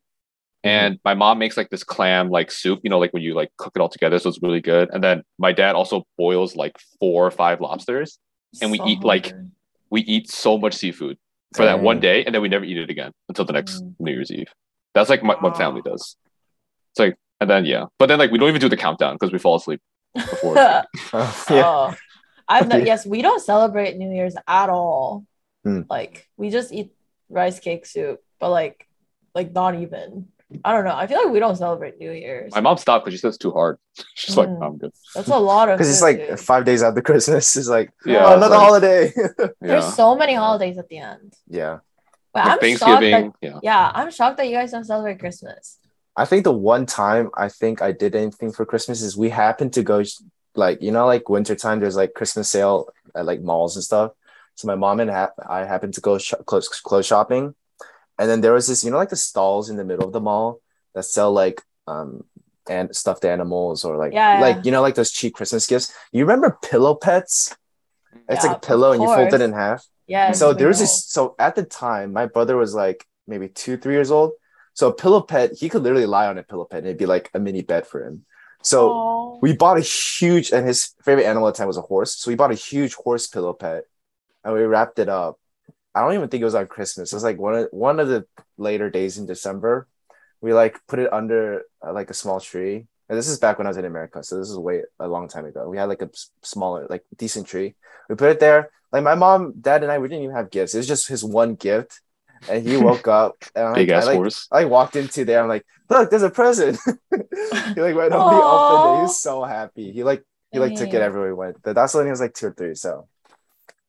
And my mom makes like this clam like soup, you know, like when you like cook it all together. So it's really good. And then my dad also boils like four or five lobsters. and we eat, like, hungry. We eat so much seafood for that one day and then we never eat it again until the next Mm. New Year's Eve. That's like my, what Wow. family does. It's like, and then yeah, but then like we don't even do the countdown because we fall asleep before. Oh, yeah. Oh, I've no, yes, we don't celebrate New Year's at all. Hmm. Like we just eat rice cake soup, but like, like not even. I don't know. I feel like we don't celebrate New Year's. my mom stopped because she said it's too hard. She's like, Mm. I'm good. That's a lot of. Because it's like dude. five days after Christmas. It's like, Yeah, oh, another like- holiday. There's so many holidays at the end. yeah. But Like I'm shocked Thanksgiving. that yeah. yeah, I'm shocked that you guys don't celebrate Christmas. I think the one time I think I did anything for Christmas is we happened to go like you know like wintertime there's like Christmas sale at like malls and stuff. So my mom and ha- I happened to go sh- clothes clothes shopping, and then there was this you know like the stalls in the middle of the mall that sell like um and stuffed animals or like Yeah, like yeah. you know like those cheap Christmas gifts. You remember pillow pets? It's Yeah, like a pillow and you fold it in half. Yeah. so there was this so at the time my brother was like maybe two three years old so a pillow pet he could literally lie on a pillow pet and it'd be like a mini bed for him so Aw. we bought a huge and his favorite animal at the time was a horse so we bought a huge horse pillow pet and we wrapped it up i don't even think it was on christmas it was like one of one of the later days in december we like put it under uh, like a small tree and this is back when i was in america so this is way a long time ago we had like a smaller like decent tree we put it there like my mom dad and i we didn't even have gifts it was just his one gift and he woke up and Big I, ass I, like, horse. I walked into there. I'm like, look, there's a present. he like went up, he open. it. He was so happy. He like he like took it everywhere he went. But that's when he was like two or three. So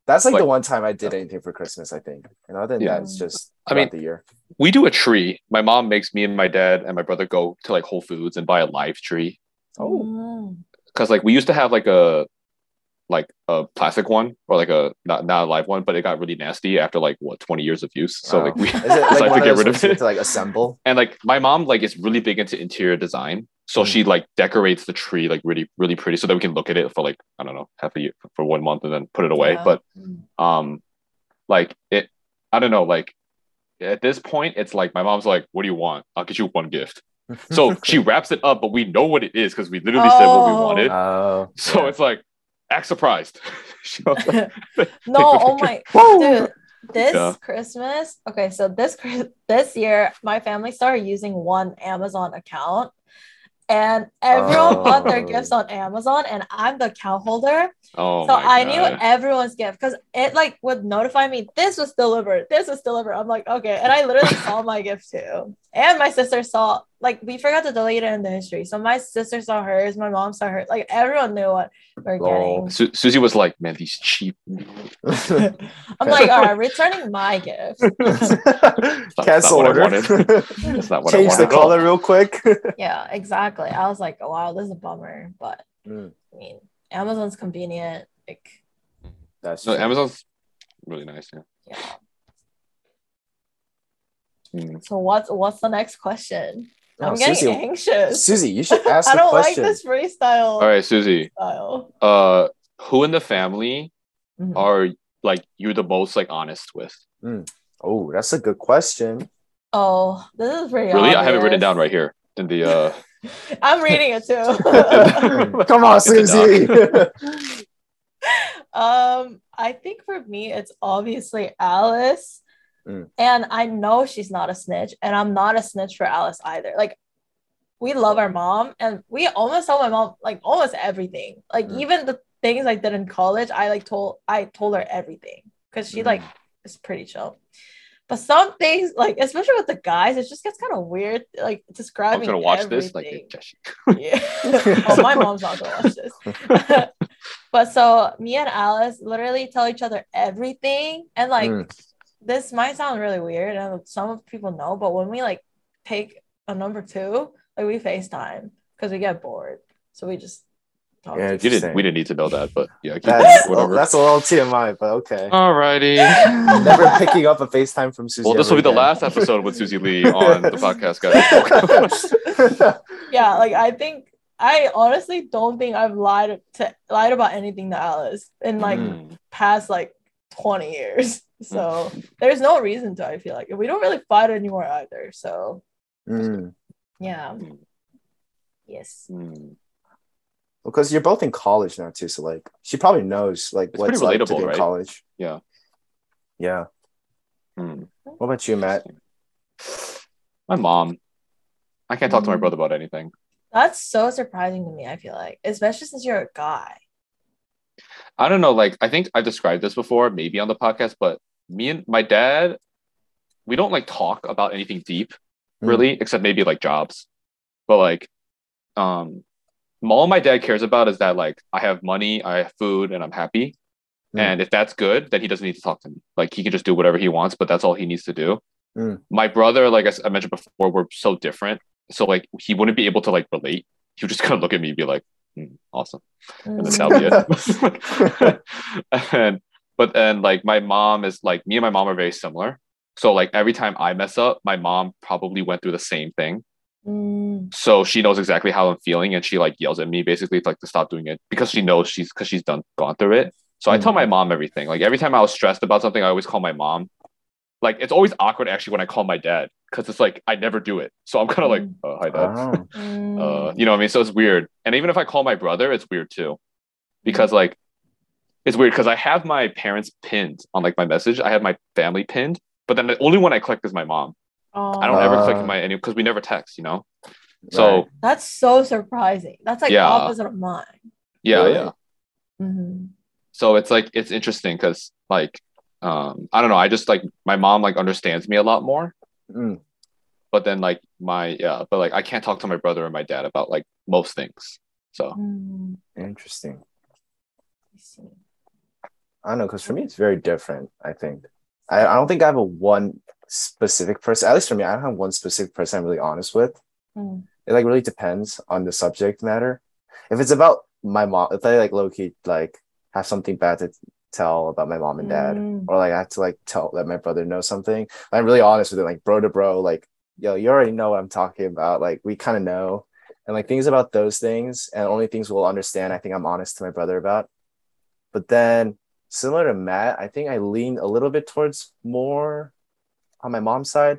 that's like, Like- the one time I did anything for Christmas. I think. And other than Yeah. that, it's just I mean- the year. We do a tree. My mom makes me and my dad and my brother go to like Whole Foods and buy a live tree. Oh, Mm. Because like we used to have like a like a plastic one or like a not not a live one, but it got really nasty after like what 20 years of use. So Wow. like we is it decided like to get rid of it. to like assemble? And like my mom like is really big into interior design. So Mm. she like decorates the tree like really, really pretty so that we can look at it for like, I don't know, half a year for one month and then put it away. Yeah. But Mm. um like it I don't know, like at this point it's like my mom's like, What do you want? I'll get you one gift. So she wraps it up, but we know what it is because we literally said what we Oh. wanted. Oh, so yeah. it's like act surprised. She was like, no, oh my dude. This Yeah. Christmas, okay, so this this year, my family started using one Amazon account, and everyone oh. bought their Oh. gifts on Amazon, and I'm the account holder, oh so I knew everyone's gift because it like would notify me this was delivered, this was delivered. I'm like, okay, and I literally saw my gift too, and my sister saw like we forgot to delete it in the history, so my sister saw hers, my mom saw hers, like everyone knew what we're Oh. getting. Su- Suzie was like, man, these cheap. I'm like, all right, returning my gift. Cancel order. That's not what I Change the wanted at color real quick. Yeah, exactly. I was like, wow, this is a bummer, but Mm, I mean, Amazon's convenient. Like, that's No, true. Amazon's really nice. Yeah. yeah. Mm. So what's what's the next question? Oh, I'm getting Suzie, anxious. Suzie, you should ask I don't question. like this freestyle All right, Suzie. style. Uh, who in the family Mhm. are like you're the most like honest with? Oh, that's a good question. Oh, this is pretty. Really, I have it written obvious. down right here in the. uh I'm reading it too. Come on, Suzie. um, I think for me, it's obviously Alice. Mm. And I know she's not a snitch, and I'm not a snitch for Alice either. Like, we love our mom, and we almost tell my mom like almost everything. Like, Mm. even the things I did in college, I like told I told her everything because she Mm. like is pretty chill. But some things, like especially with the guys, it just gets kind of weird. Like describing. I'm gonna watch everything. this. Like, Yeah. oh, my mom's not gonna watch this. but so me and Alice literally tell each other everything. And like Mm. This might sound really weird, and some people know, but when we like take a number two, like we FaceTime because we get bored. So we just talk Yeah, You didn't. We didn't need to know that, but yeah, keep That's, going, whatever. that's a little TMI, but okay. Alrighty. Never picking up a FaceTime from Suzie. Well, this will ever be the last episode with Suzie Lee on the podcast, guys. yeah, like I think I honestly don't think I've lied to lied about anything to Alice in like Mm. past like 20 years. So there's no reason to, I feel like. We don't really fight anymore either. So Mm. yeah. Mm. Yes. Mm. Because you're both in college now too, so like she probably knows like It's what's pretty like to relatable, be in right? college. Yeah. Yeah. Mm. What about you, Matt? My mom. I can't talk to my Mm. brother about anything. That's so surprising to me, I feel like, especially since you're a guy. I don't know. Like, I think I described this before, maybe on the podcast, but me and my dad, we don't like talk about anything deep, Mm. really, except maybe like jobs. But like, um, all my dad cares about is that like I have money, I have food, and I'm happy. Mm. And if that's good, then he doesn't need to talk to me. Like he can just do whatever he wants, but that's all he needs to do. Mm. My brother, like I mentioned before, we're so different. So like he wouldn't be able to like relate. He would just kind of look at me and be like, "Hmm, awesome and then Mm. that'll be it. and but then like my mom is like me and my mom are very similar. So like every time I mess up, my mom probably went through the same thing. Mm. So she knows exactly how I'm feeling and she like yells at me basically like to stop doing it because she knows she's because she's done gone through it. So I tell Mm. my mom everything. Like every time I was stressed about something, I always call my mom. Like it's always awkward actually when I call my dad because it's like I never do it. So I'm kind of like, Mm. oh, hi dad. Oh. Mm. Uh, you know what I mean? So it's weird. And even if I call my brother, it's weird too. Because like it's weird because I have my parents pinned on like my message. I have my family pinned, but then the only one I click is my mom. Oh, I don't ever click my any because we never text, you know? So That's so surprising. That's like Yeah. opposite of mine. yeah, Really? yeah. Mhm. So it's like it's interesting because like um I don't know, I just like my mom like understands me a lot more. Mm. But then like my yeah, but like I can't talk to my brother or my dad about like most things. So Mm, Interesting. I see. I don't know, because for me, it's very different. I think. I, I don't think I have a one specific person. At least for me, I don't have one specific person I'm really honest with. Mm. It like really depends on the subject matter. If it's about my mom, if I like low key like have something bad to tell about my mom and dad, Mm. or like I have to like tell let my brother know something, I'm really honest with it, like bro to bro, like yo, you already know what I'm talking about. Like we kind of know, and like things about those things, and only things we'll understand. I think I'm honest to my brother about. But then similar to Matt, I think I lean a little bit towards more on my mom's side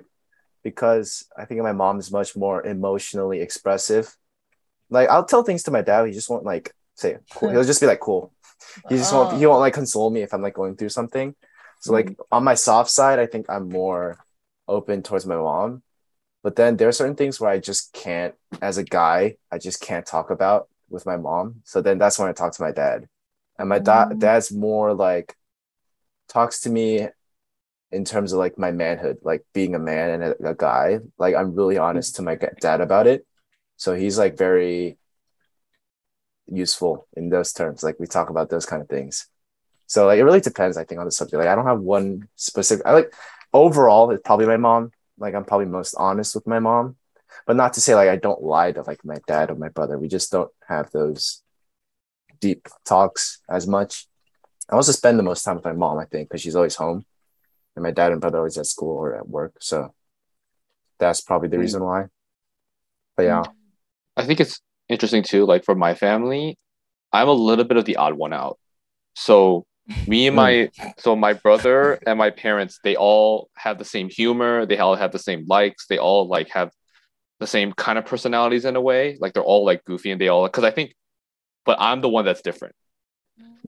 because I think my mom is much more emotionally expressive. Like I'll tell things to my dad, he just won't like say cool. He'll just be like cool. He just won't he won't like console me if I'm like going through something. So like mm-hmm. on my soft side, I think I'm more open towards my mom. But then there are certain things where I just can't, as a guy, I just can't talk about with my mom. So then that's when I talk to my dad. And my da- Mm. dad's more like talks to me in terms of like my manhood, like being a man and a, a guy. Like I'm really honest to my dad about it. So he's like very useful in those terms. Like we talk about those kind of things. So like it really depends, I think, on the subject. Like I don't have one specific. I like overall, it's probably my mom. Like I'm probably most honest with my mom, but not to say like I don't lie to like my dad or my brother. We just don't have those deep talks as much. I also spend the most time with my mom, I think, because she's always home, and my dad and brother always at school or at work. So that's probably the Mm. reason why. But yeah, I think it's interesting too. Like for my family, I'm a little bit of the odd one out. So me and my so my brother and my parents, they all have the same humor. They all have the same likes. They all like have the same kind of personalities in a way. Like they're all like goofy and they all because I think, but I'm the one that's different.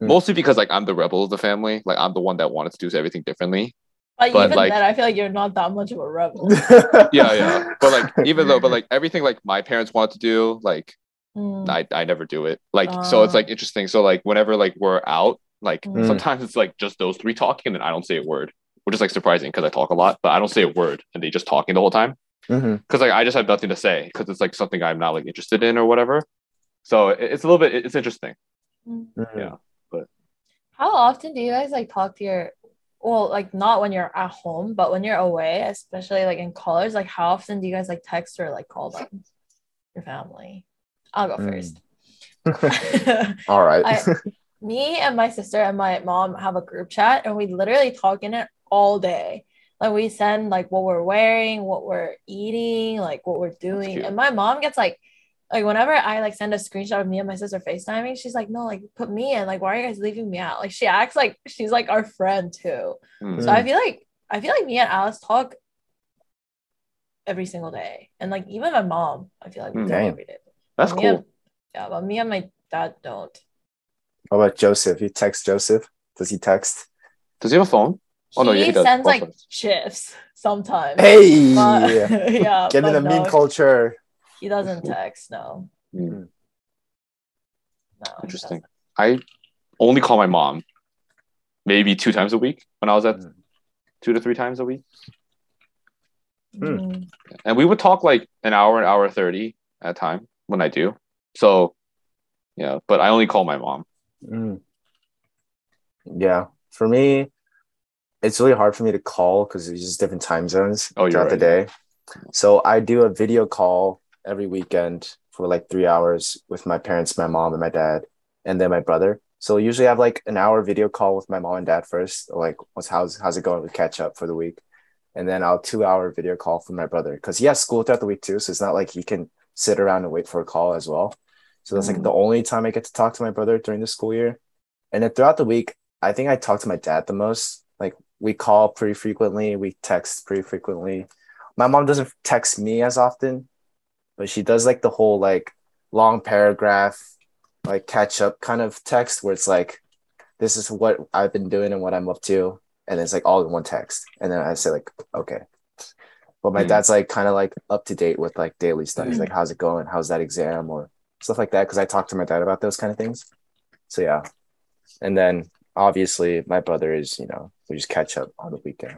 Mm. Mostly because like I'm the rebel of the family. Like I'm the one that wanted to do everything differently. But, But, even like- then, I feel like you're not that much of a rebel. Yeah, yeah. But like even though, but like everything like my parents wanted to do, like Mm. I, I never do it. Like so it's Ah. like interesting. So like whenever like we're out, like Mm. sometimes it's like just those three talking and then I don't say a word. Which is like surprising because I talk a lot, but I don't say a word and they just talking the whole time. Because like I just have nothing to say because it's like something I'm not like interested in or whatever. So it- it's a little bit it's interesting. Mhm. Yeah. But how often do you guys like talk to your well, like not when you're at home, but when you're away, especially like in college, like how often do you guys like text or like call them? Your family. I'll go Mm. first. All right. I, me and my sister and my mom have a group chat and we literally talk in it all day. Like we send like what we're wearing, what we're eating, like what we're doing. And my mom gets like like whenever I like send a screenshot of me and my sister FaceTiming, she's like, no, like put me in. Like, why are you guys leaving me out? Like she acts like she's like our friend too. Mm. So I feel like I feel like me and Alice talk every single day. And like even my mom, I feel like we Mm. talk every day. That's But cool. and- yeah, but me and my dad don't. How about Joseph? You text Joseph? Does he text? Does he have a phone? Oh, no, he yeah, he does. sends like Both gifs sometimes. Hey, But- yeah, get in but the meme culture. He doesn't text. No, Mm. no. Interesting. I only call my mom maybe two times a week when I was at Mm. two to three times a week. Hmm. Mm. and we would talk like an hour, an hour thirty at a time when I do. So, yeah, but I only call my mom. Mm. Yeah, for me, it's really hard for me to call because there's just different time zones Oh, you're throughout the day. So I do a video call every weekend for like three hours with my parents, my mom, and my dad, and then my brother. So usually I have like an hour video call with my mom and dad first, like what's how's how's it going? We catch up for the week, and then I'll two hour video call for my brother because he has school throughout the week too. So it's not like he can sit around and wait for a call as well. So that's like Mm. the only time I get to talk to my brother during the school year. And then throughout the week, I think I talk to my dad the most. Like we call pretty frequently, we text pretty frequently. My mom doesn't text me as often, but she does like the whole like long paragraph, like catch up kind of text where it's like, this is what I've been doing and what I'm up to. And it's like all in one text. And then I say like, okay. But my Hmm. dad's like kind of like up to date with like daily stuff. He's like, how's it going? How's that exam? Or stuff like that. Cause I talk to my dad about those kind of things. So yeah. And then obviously my brother is, you know, we just catch up on the weekend.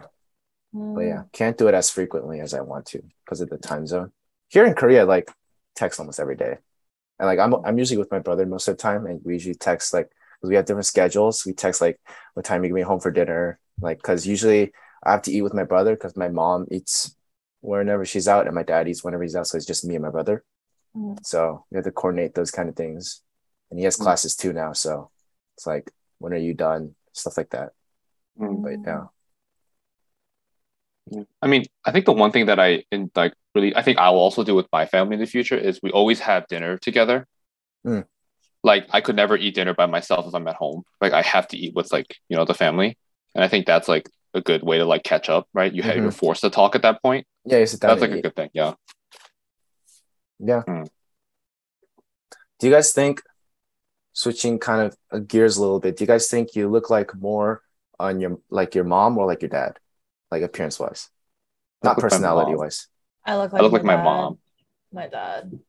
But yeah, can't do it as frequently as I want to because of the time zone. Here in Korea, like text almost every day. And like I'm I'm usually with my brother most of the time and we usually text like because we have different schedules. We text like what time you get me home for dinner. Like because usually I have to eat with my brother because my mom eats whenever she's out and my dad eats whenever he's out. So it's just me and my brother. Mm. So we have to coordinate those kind of things. And he has Mm. classes too now. So it's like, when are you done? Stuff like that. Mm. But yeah. I mean, I think the one thing that I in like really I think I will also do with my family in the future is we always have dinner together. Mm. Like I could never eat dinner by myself if I'm at home. Like I have to eat with like, you know, the family. And I think that's like a good way to like catch up, right? You have Mhm. you're forced to talk at that point. Yeah, you sit down That's like a good thing. Yeah. Yeah. Mm. Do you guys think switching kind of gears a little bit? Do you guys think you look like more on your like your mom or like your dad, like appearance wise, not look like my personality mom. wise? I look like I look like my dad. mom. My dad.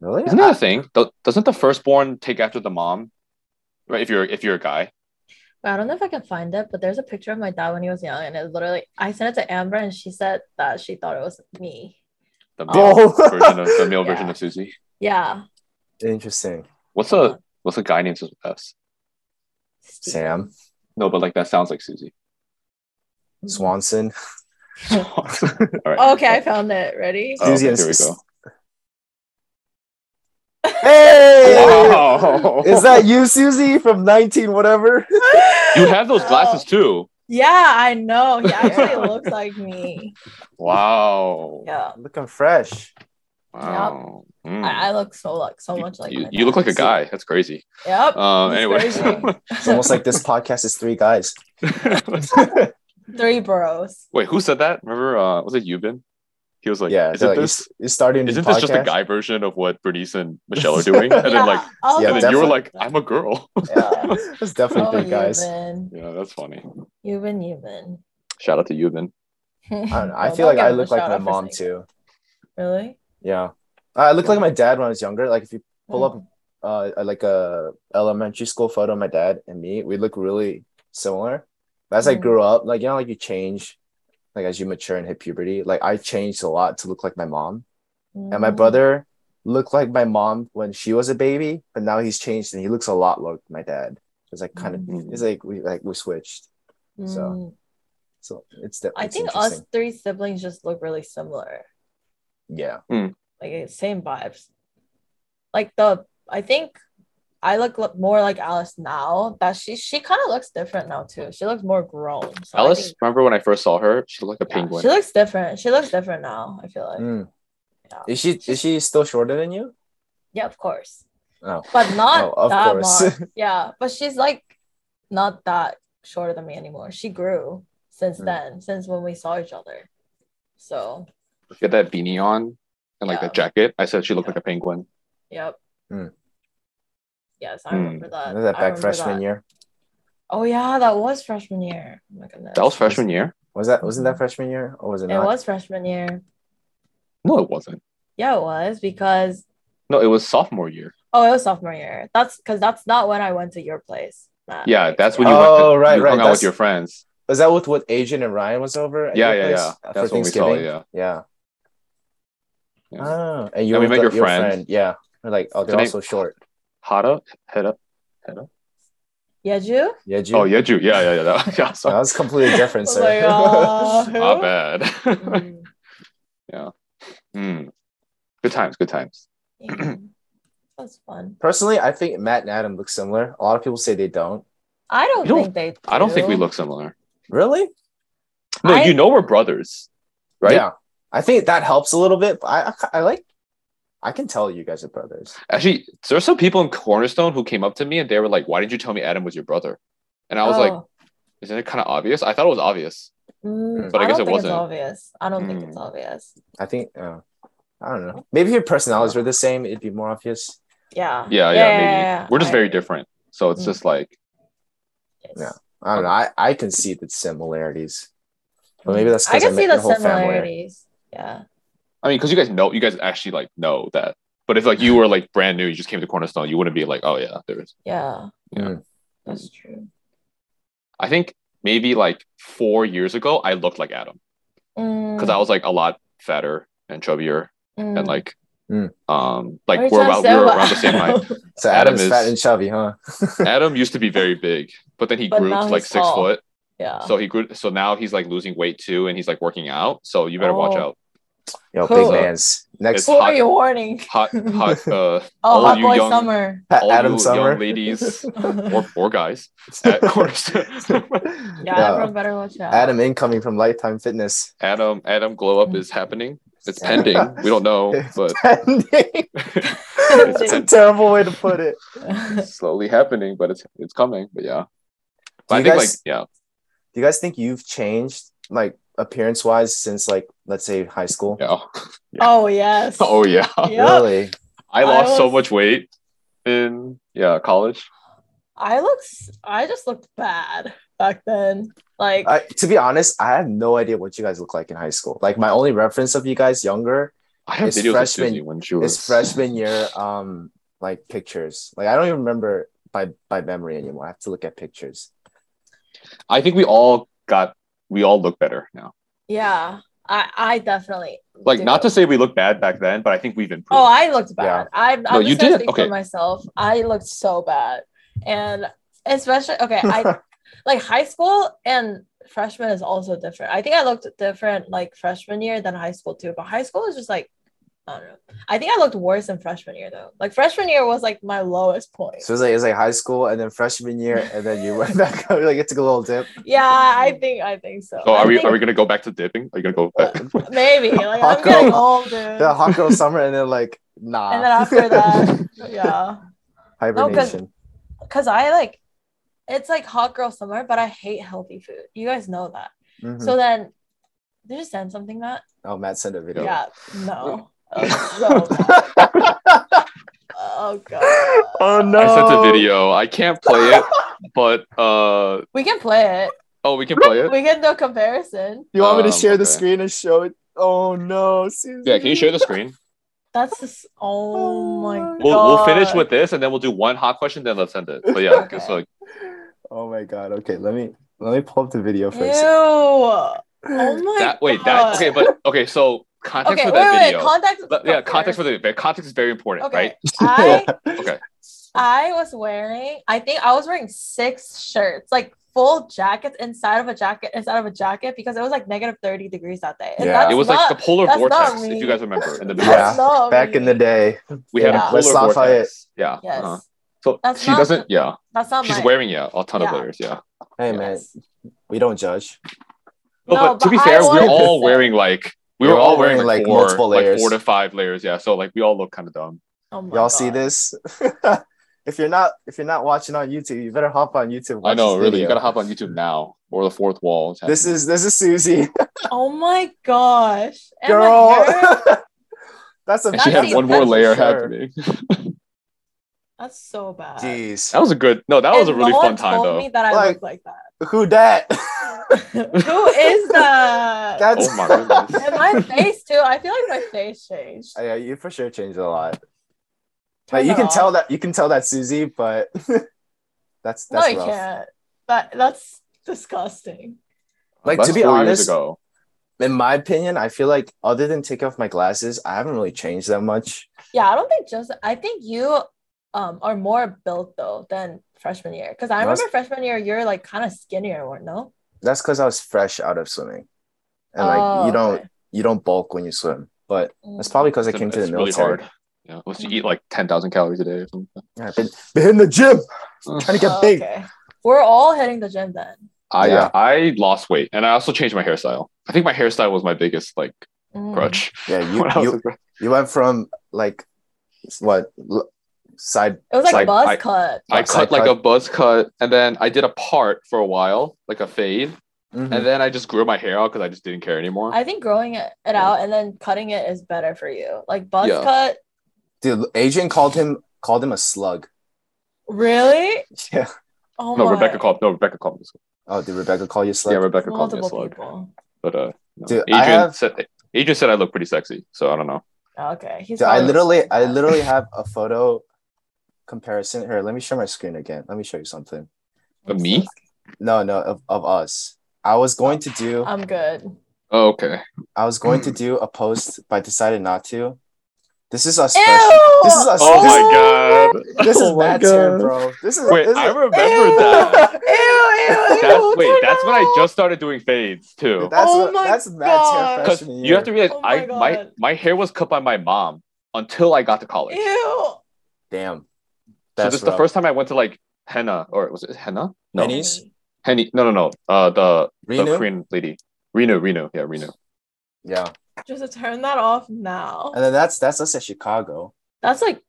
Really? Isn't that a thing? Doesn't the firstborn take after the mom? Right? If you're if you're a guy. I don't know if I can find it, but there's a picture of my dad when he was young, and it literally I sent it to Amber, and she said that she thought it was me. The Oh. male version of the male version of Suzie. Yeah. Interesting. What's a what's a guy named with S? Sam No, but like that sounds like Suzie. Swanson. All right. Okay, I found it. Ready? Oh, Suzie okay, here we go. Hey! Wow. Is that you, Suzie, from 19 whatever? You have those glasses too. Yeah, I know. He actually looks like me. Wow. Yeah. Looking fresh. Wow. Mm. I, I look so like so you, much like you, you look like a guy. That's crazy. Yep. Um. He's Anyway. crazy. It's almost like this podcast is three guys. Three bros. Wait, who said that? Remember? Uh, was it Yubin? He was like, yeah, "Isn't like, this s- you started a new isn't this just a guy version of what Bernice and Michelle are doing?" And then like, I was Yeah, and then you were like, "I'm a girl." Yeah. It's definitely Oh, three guys. Yuben. yeah, that's funny. Yuben, Yuben. Shout out to Yubin. I, don't know. I Well, feel like I give him a look like my mom saying too. Really? Yeah, I look like my dad when I was younger. Like if you pull Mm. up uh like a elementary school photo of my dad and me, we look really similar. But as I Mm. grew up, like you know, like you change, like as you mature and hit puberty. Like I changed a lot to look like my mom, and my Mm. brother looked like my mom when she was a baby, but now he's changed and he looks a lot like my dad. It's like kind of Mm. it's like we like we switched. so, Mm. So it's de- I think us three siblings just look really similar. Yeah. Like same vibes. Like the I think I look lo- more like Alice now. That she she kind of looks different now too. She looks more grown. So Alice, think- remember when I first saw her? She looked like a yeah, penguin. she looks different. She looks different now. I feel like. Mm. Yeah. Is she is she still shorter than you? Yeah, of course. Oh. But not Oh, of that course. much. Yeah, but she's like not that shorter than me anymore. She grew since Mm. then, since when we saw each other. So, She had that beanie on and like Yeah. that jacket. I said she looked Yeah. like a penguin. yep. Mm. Yes, I Mm. remember that. Was that I back remember freshman that. year? Oh yeah, that was freshman year. Oh my goodness. That was freshman year. Was that wasn't that freshman year or was it It not? was freshman year. No, it wasn't. Yeah, it was because No, it was sophomore year. oh, it was sophomore year. That's because that's not when I went to your place. Matt, Yeah, right? that's when you Oh, went. To, right, you right, hung out that's- with your friends. Was that with what Asian and Ryan was over? at Yeah, your yeah, place, yeah. For That's when we saw. Thanksgiving. Yeah. Yeah. Yeah. Oh, and you And we met with your your friend. friend. Yeah. We're like, oh, they're So they- short. Hada, Heda, Heda. Yeju. Yeah, Ju. Oh, Yeju. Yeah, yeah, yeah. That, yeah. No, Sorry. that's completely different, sir. like, uh, who? My bad. Mm, Mm. Good times. Good times. yeah. That's fun. Personally, I think Matt and Adam look similar. A lot of people say they don't. I don't don't- think they. I don't think we look similar. Really? No, I- you know we're brothers, right? Yeah. I think that helps a little bit. But I, I, I like. I can tell you guys are brothers. Actually, there are some people in Cornerstone who came up to me and they were like, "Why didn't you tell me Adam was your brother?" And I was like, Oh. "Isn't it kind of obvious?" I thought it was obvious. Mm, But I guess don't it think wasn't. It's obvious. I don't think it's Mm. obvious. I think. Uh, I don't know. Maybe if your personalities were the same, it'd be more obvious. Yeah. Yeah, yeah, Yeah, maybe. yeah, yeah. We're just I very agree. different. So it's Mm. just like, Yes. Yeah. I don't know. I, I can see the similarities, but maybe that's I because I, can see the whole family. similarities. Yeah. I mean, because you guys know, you guys actually like know that. But if like you were like brand new, you just came to Cornerstone, you wouldn't be like, "Oh yeah, there is." Yeah. Yeah. Mm. That's true. I think maybe like four years ago, I looked like Adam because I was like a lot fatter and chubbier Mm. and like, Mm. um, like What are you we're about we were around the same height. So Adam Adam's is- fat and chubby, huh? Adam used to be very big, but then he But grew to like six tall. foot. yeah. So he grew. So now he's like losing weight too, and he's like working out. So you better watch Oh. Out. Yo, Who- big man's next. It's Who are hot- you warning? Hot, hot. Uh, Oh, all hot you boy young- summer. all Adam you Summer. young ladies or or guys at Cornerstone. Yeah, Yeah. everyone better watch out. Adam incoming from Lifetime Fitness. Adam Adam glow up is happening. It's pending. We don't know, but Pending. It's It's a terrible way to put it. it's slowly happening. But it's it's coming. But yeah, Do I you think guys- like yeah. Do you guys think you've changed, like appearance wise, since like let's say high school? Yeah. oh yes. Oh yeah. Yep. Really? I I lost so much weight in yeah college. I looked. I just looked bad back then. Like I, to be honest, I have no idea what you guys look like in high school. Like my only reference of you guys younger I have It's videos freshman- when she was is freshman year um like pictures. Like I don't even remember by by memory anymore. I have to look at pictures. I think we all got we all look better now. yeah, I I definitely Like do. not to say we look bad back then, but I think we've improved. Oh, I looked Yeah. bad. I'm, No, I'm you did? Okay. for myself. I looked so bad, and especially okay, I like high school and freshman is also different. I think I looked different like freshman year than high school too. But high school is just like I don't know. I think I looked worse in freshman year though. Like freshman year was like my lowest point. so it's like it's like high school and then freshman year and then you went back up, like it took a little dip. yeah, I think I think so. So I are we think are we gonna go back to dipping? Are you gonna go back? maybe like Hot I'm getting girl- old, dude. The hot girl summer and then like nah and then after that, yeah. hibernation. because I like it's like hot girl summer, but I hate healthy food. You guys know that. Mhm. So then, did you send something, Matt? oh, Matt sent a video. Yeah, no. Oh, so oh god. oh no! I sent a video. I can't play it, but uh We can play it. oh, we can play it. We can do a comparison. You want me to Um, share the okay. screen and show it? Oh no, Suzie. Yeah, can you share the screen? That's just. Oh my god. We'll we'll finish with this and then we'll do one hot question, then let's end it. But yeah, Okay. so like, Oh my god. Okay, let me let me pull up the video Ew. first. Oh my. that wait, god. that okay, but okay, so context Okay, for wait, that wait, video. Context. But, yeah, context for the context is very important, Okay. right? I Okay. I was wearing, I think I was wearing six shirts, like full jackets inside of a jacket, inside of a jacket, because it was like negative 30 degrees that day. And Yeah. that's It was not, like the polar vortex, if you guys remember in the. Yeah, not Back in the day. We had Yeah. a West polar Lafayette. vortex. Yeah. Yes. uh-huh. So That's she not doesn't, yeah. That's not She's my. wearing, yeah, a ton of layers, yeah. Hey man, we don't judge. No, No, but to be I fair, we're all wearing like we We're were all all wearing, wearing, like, like, four, multiple like four to five layers. Yeah, so like we all look kind of dumb. Oh Y'all see this? if you're not if you're not watching on YouTube, you better hop on YouTube. I know, this really. You gotta hop on YouTube now, or the fourth wall. is This is this is Suzie, Oh my gosh. Girl. That's a and she had one more layer sure. happening. That's so bad. Jeez, That was a good. No, that was a really no fun one time told though. me that I Like- look like that. who that? Who is that? That's Oh my goodness. and my face too. I feel like my face changed. Oh, yeah, you for sure changed a lot. Turn Like you can off. tell that you can tell that Suzie, but that's No, that's you rough. can't. That that's disgusting. Like That's to be four years honest, ago. in my opinion, I feel like other than take off my glasses, I haven't really changed that much. Yeah, I don't think just. I think you um are more built though than freshman year. Because I No, remember freshman year you're like kind of skinnier, or no? That's because I was fresh out of swimming, and like Oh, you don't okay. you don't bulk when you swim. But Mm. that's probably because I It's, came to the it's really military. hard. Yeah, unless you eat like ten thousand calories a day or something. Yeah, been, been in the gym trying to get Oh, big. okay. We're all hitting the gym then. I Yeah. I lost weight and I also changed my hairstyle. I think my hairstyle was my biggest like Mm. crutch. Yeah, you when I was you, you went from like what l- side It was like Like, buzz I- cut. I cut like cut. a buzz cut, and then I did a part for a while, like a fade, Mhm. and then I just grew my hair out because I just didn't care anymore. I think growing it, it out and then cutting it is better for you. Like buzz Yeah. cut, dude adrian called him called him a slug really? yeah Oh no, my. Rebecca called. No, Rebecca called me. a slug. oh did rebecca call you a slug Yeah, Rebecca called me a slug. people. But uh, no. Dude, I Adrian have- said Adrian said I look pretty sexy, so I don't know. Okay, he's. Dude, I literally I literally have a photo comparison here let me share my screen again let me show you something Of me? no no of, of us i was going to do I'm good. Oh, okay. i was going to do a post but I decided not to this is us this is us Oh this, my god. this is Oh my Matt's hair bro this is Wait, this is, I remember Ew! that. Ew, ew, That's, ew, wait, that's when I just started doing fades too. that's Oh what, my that's Matt's God. Because freshman you have to realize, Oh my I my my hair was cut by my mom until I got to college. Ew. damn so that's this is the first time I went to like henna or was it henna? No, Henny's? henny. No, no, no. Uh, the the Renu? Korean lady, Reno, Reno, yeah, Reno. yeah Just to turn that off now. and then that's that's us at chicago That's like.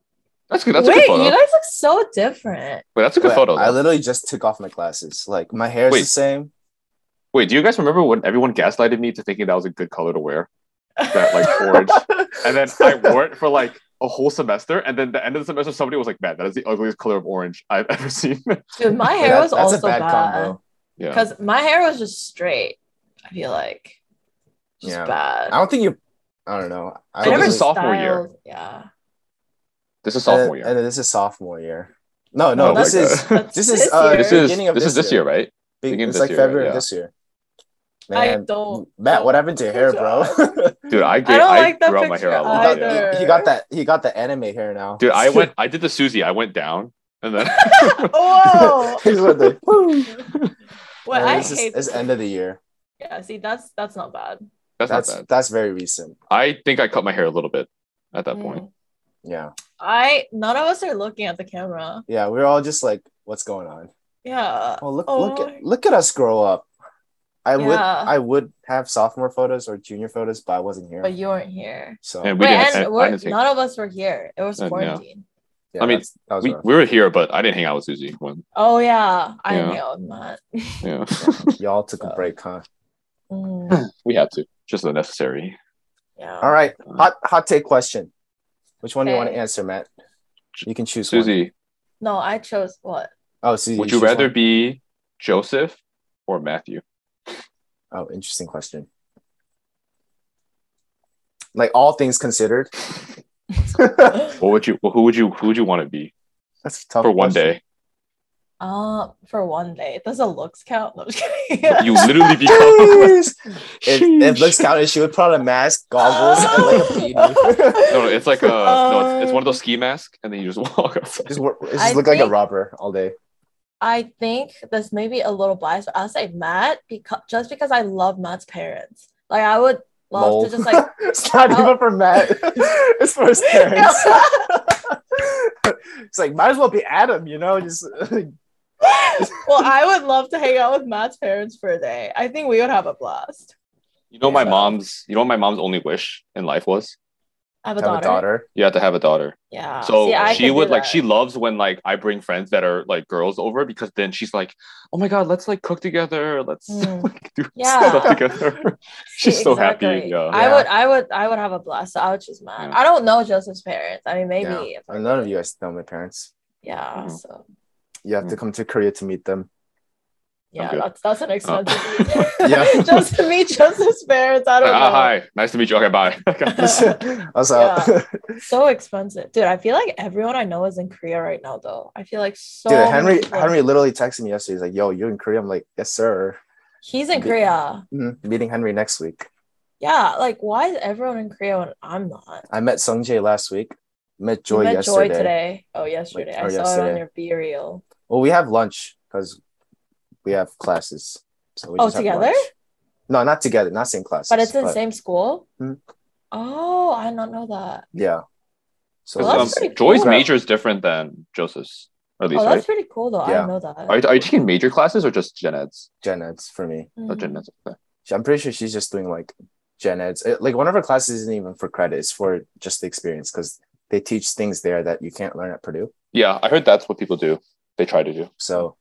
That's good. That's a wait, good photo. you guys look so different. Wait, that's a good But photo. i literally just took off my glasses like my hair is Wait. the same Wait, do you guys remember when everyone gaslighted me to thinking that was a good color to wear? That like orange, and then I wore it for like a whole semester, and then the end of the semester, somebody was like, "Man, that is the ugliest color of orange I've ever seen." Dude, my Yeah, hair that- was that's also a bad, bad. combo yeah. Because my hair was just straight. I feel like. Just Yeah. bad. i don't think you i don't know i I So don't never this is think- sophomore year. Yeah. This is sophomore and, year. and then this is sophomore year no no Oh this is God. That's this is, uh, this is beginning of this is this this year. year, right? Big, Beginning it's this like year, February yeah. of this year. I Man, don't- Matt, what happened to your hair, bro? Dude, I I get, don't I, like that grew out my hair out he, got, either. he, he got that. He got the anime hair now. Dude, I went, I did the Suzie. I went down, and then Whoa. He's with the. Woo. Well, Man, I this is- hate it's this. end of the year. Yeah, see, that's that's not bad. that's, That's not bad. that's very recent. I think I cut my hair a little bit at that Mm. point. Yeah, I none of us are looking at the camera. yeah. We're all just like, what's going on? Yeah. Oh, look, Oh look at look at us grow up. I would I would have sophomore photos or junior photos, but I wasn't here. But you weren't here. so And we Wait, didn't. and I, we're, I didn't none of us were here. It was Uh, yeah. quarantine. yeah, I mean, that was we, we were here, but I didn't hang out with Suzie when. Oh yeah, I Yeah. hang out with Matt. Yeah, y'all took a break, huh? Mm, we had to. Just unnecessary. yeah. All right, hot hot take question. Which one do you want to answer, Matt? You can choose one. Suzie, No, I chose what? Oh, Suzie. would you choose rather one. be Joseph or Matthew? Oh, interesting question. Like all things considered, What would you? Who would you? Who would you want to be that's a tough for one question. day? Uh, for one day. Does the looks count? No, I'm just kidding. You literally become. Jeez. if, if looks counted, she would put on a mask, goggles, and like a beanie. No, no, it's like a no. It's, it's one of those ski masks, and then you just walk outside. just just I look like a robber all day. I think this may be a little biased, but I'll say Matt because just because I love Matt's parents. Like I would love Lol. to just like it's not Oh. even for Matt. it's for his parents. it's like might as well be Adam, you know, just well, I would love to hang out with Matt's parents for a day. I think we would have a blast. You know, my mom's. You know, what my mom's only wish in life was I have a have daughter. a daughter. you have to have a daughter. Yeah. So See, she would like she loves when like I bring friends that are like girls over because then she's like, oh my god, let's like cook together, let's Mm. like, do Yeah. stuff together. she's See, so happy, yeah. I Yeah. would, I would, I would have a blast. So I would choose Matt. Yeah. I don't know Joseph's parents. I mean, maybe. Yeah. if I And none of you guys know my parents. Yeah. Mhm. So You have to come to Korea to meet them. Yeah, that's that's an expensive. Yeah. Just to meet Joseph's parents. I don't Ah, know. hi, nice to meet you. Okay, bye. also, Yeah. So expensive, dude. I feel like everyone I know is in Korea right now, though. I feel like so. dude, Henry Henry literally texted me yesterday. He's like, "Yo, you in Korea?" I'm like, "Yes, sir." He's in Korea. Mhm. Meeting Henry next week. Yeah, like why is everyone in Korea when I'm not? I met Sung Jae last week. Met You Joy met yesterday. Joy today. Oh, yesterday. I or saw it on your BeReal. Well, we have lunch because we have classes. So we Oh, just together? No, not together. Not same classes. But it's in the same school. Hmm. Oh, I did not know that. Yeah. So Well, um, that's Joy's cool. major is different than Joseph's, or at least, Oh, right? that's pretty cool though. I Yeah. didn't know that. Are you, are you taking major classes or just gen eds? gen eds for me. Oh, Mhm. gen eds. Okay. I'm pretty sure she's just doing like gen eds. It- like one of her classes isn't even for credit; it's for just the experience because they teach things there that you can't learn at Purdue. Yeah, I heard that's what people do. They try to do. So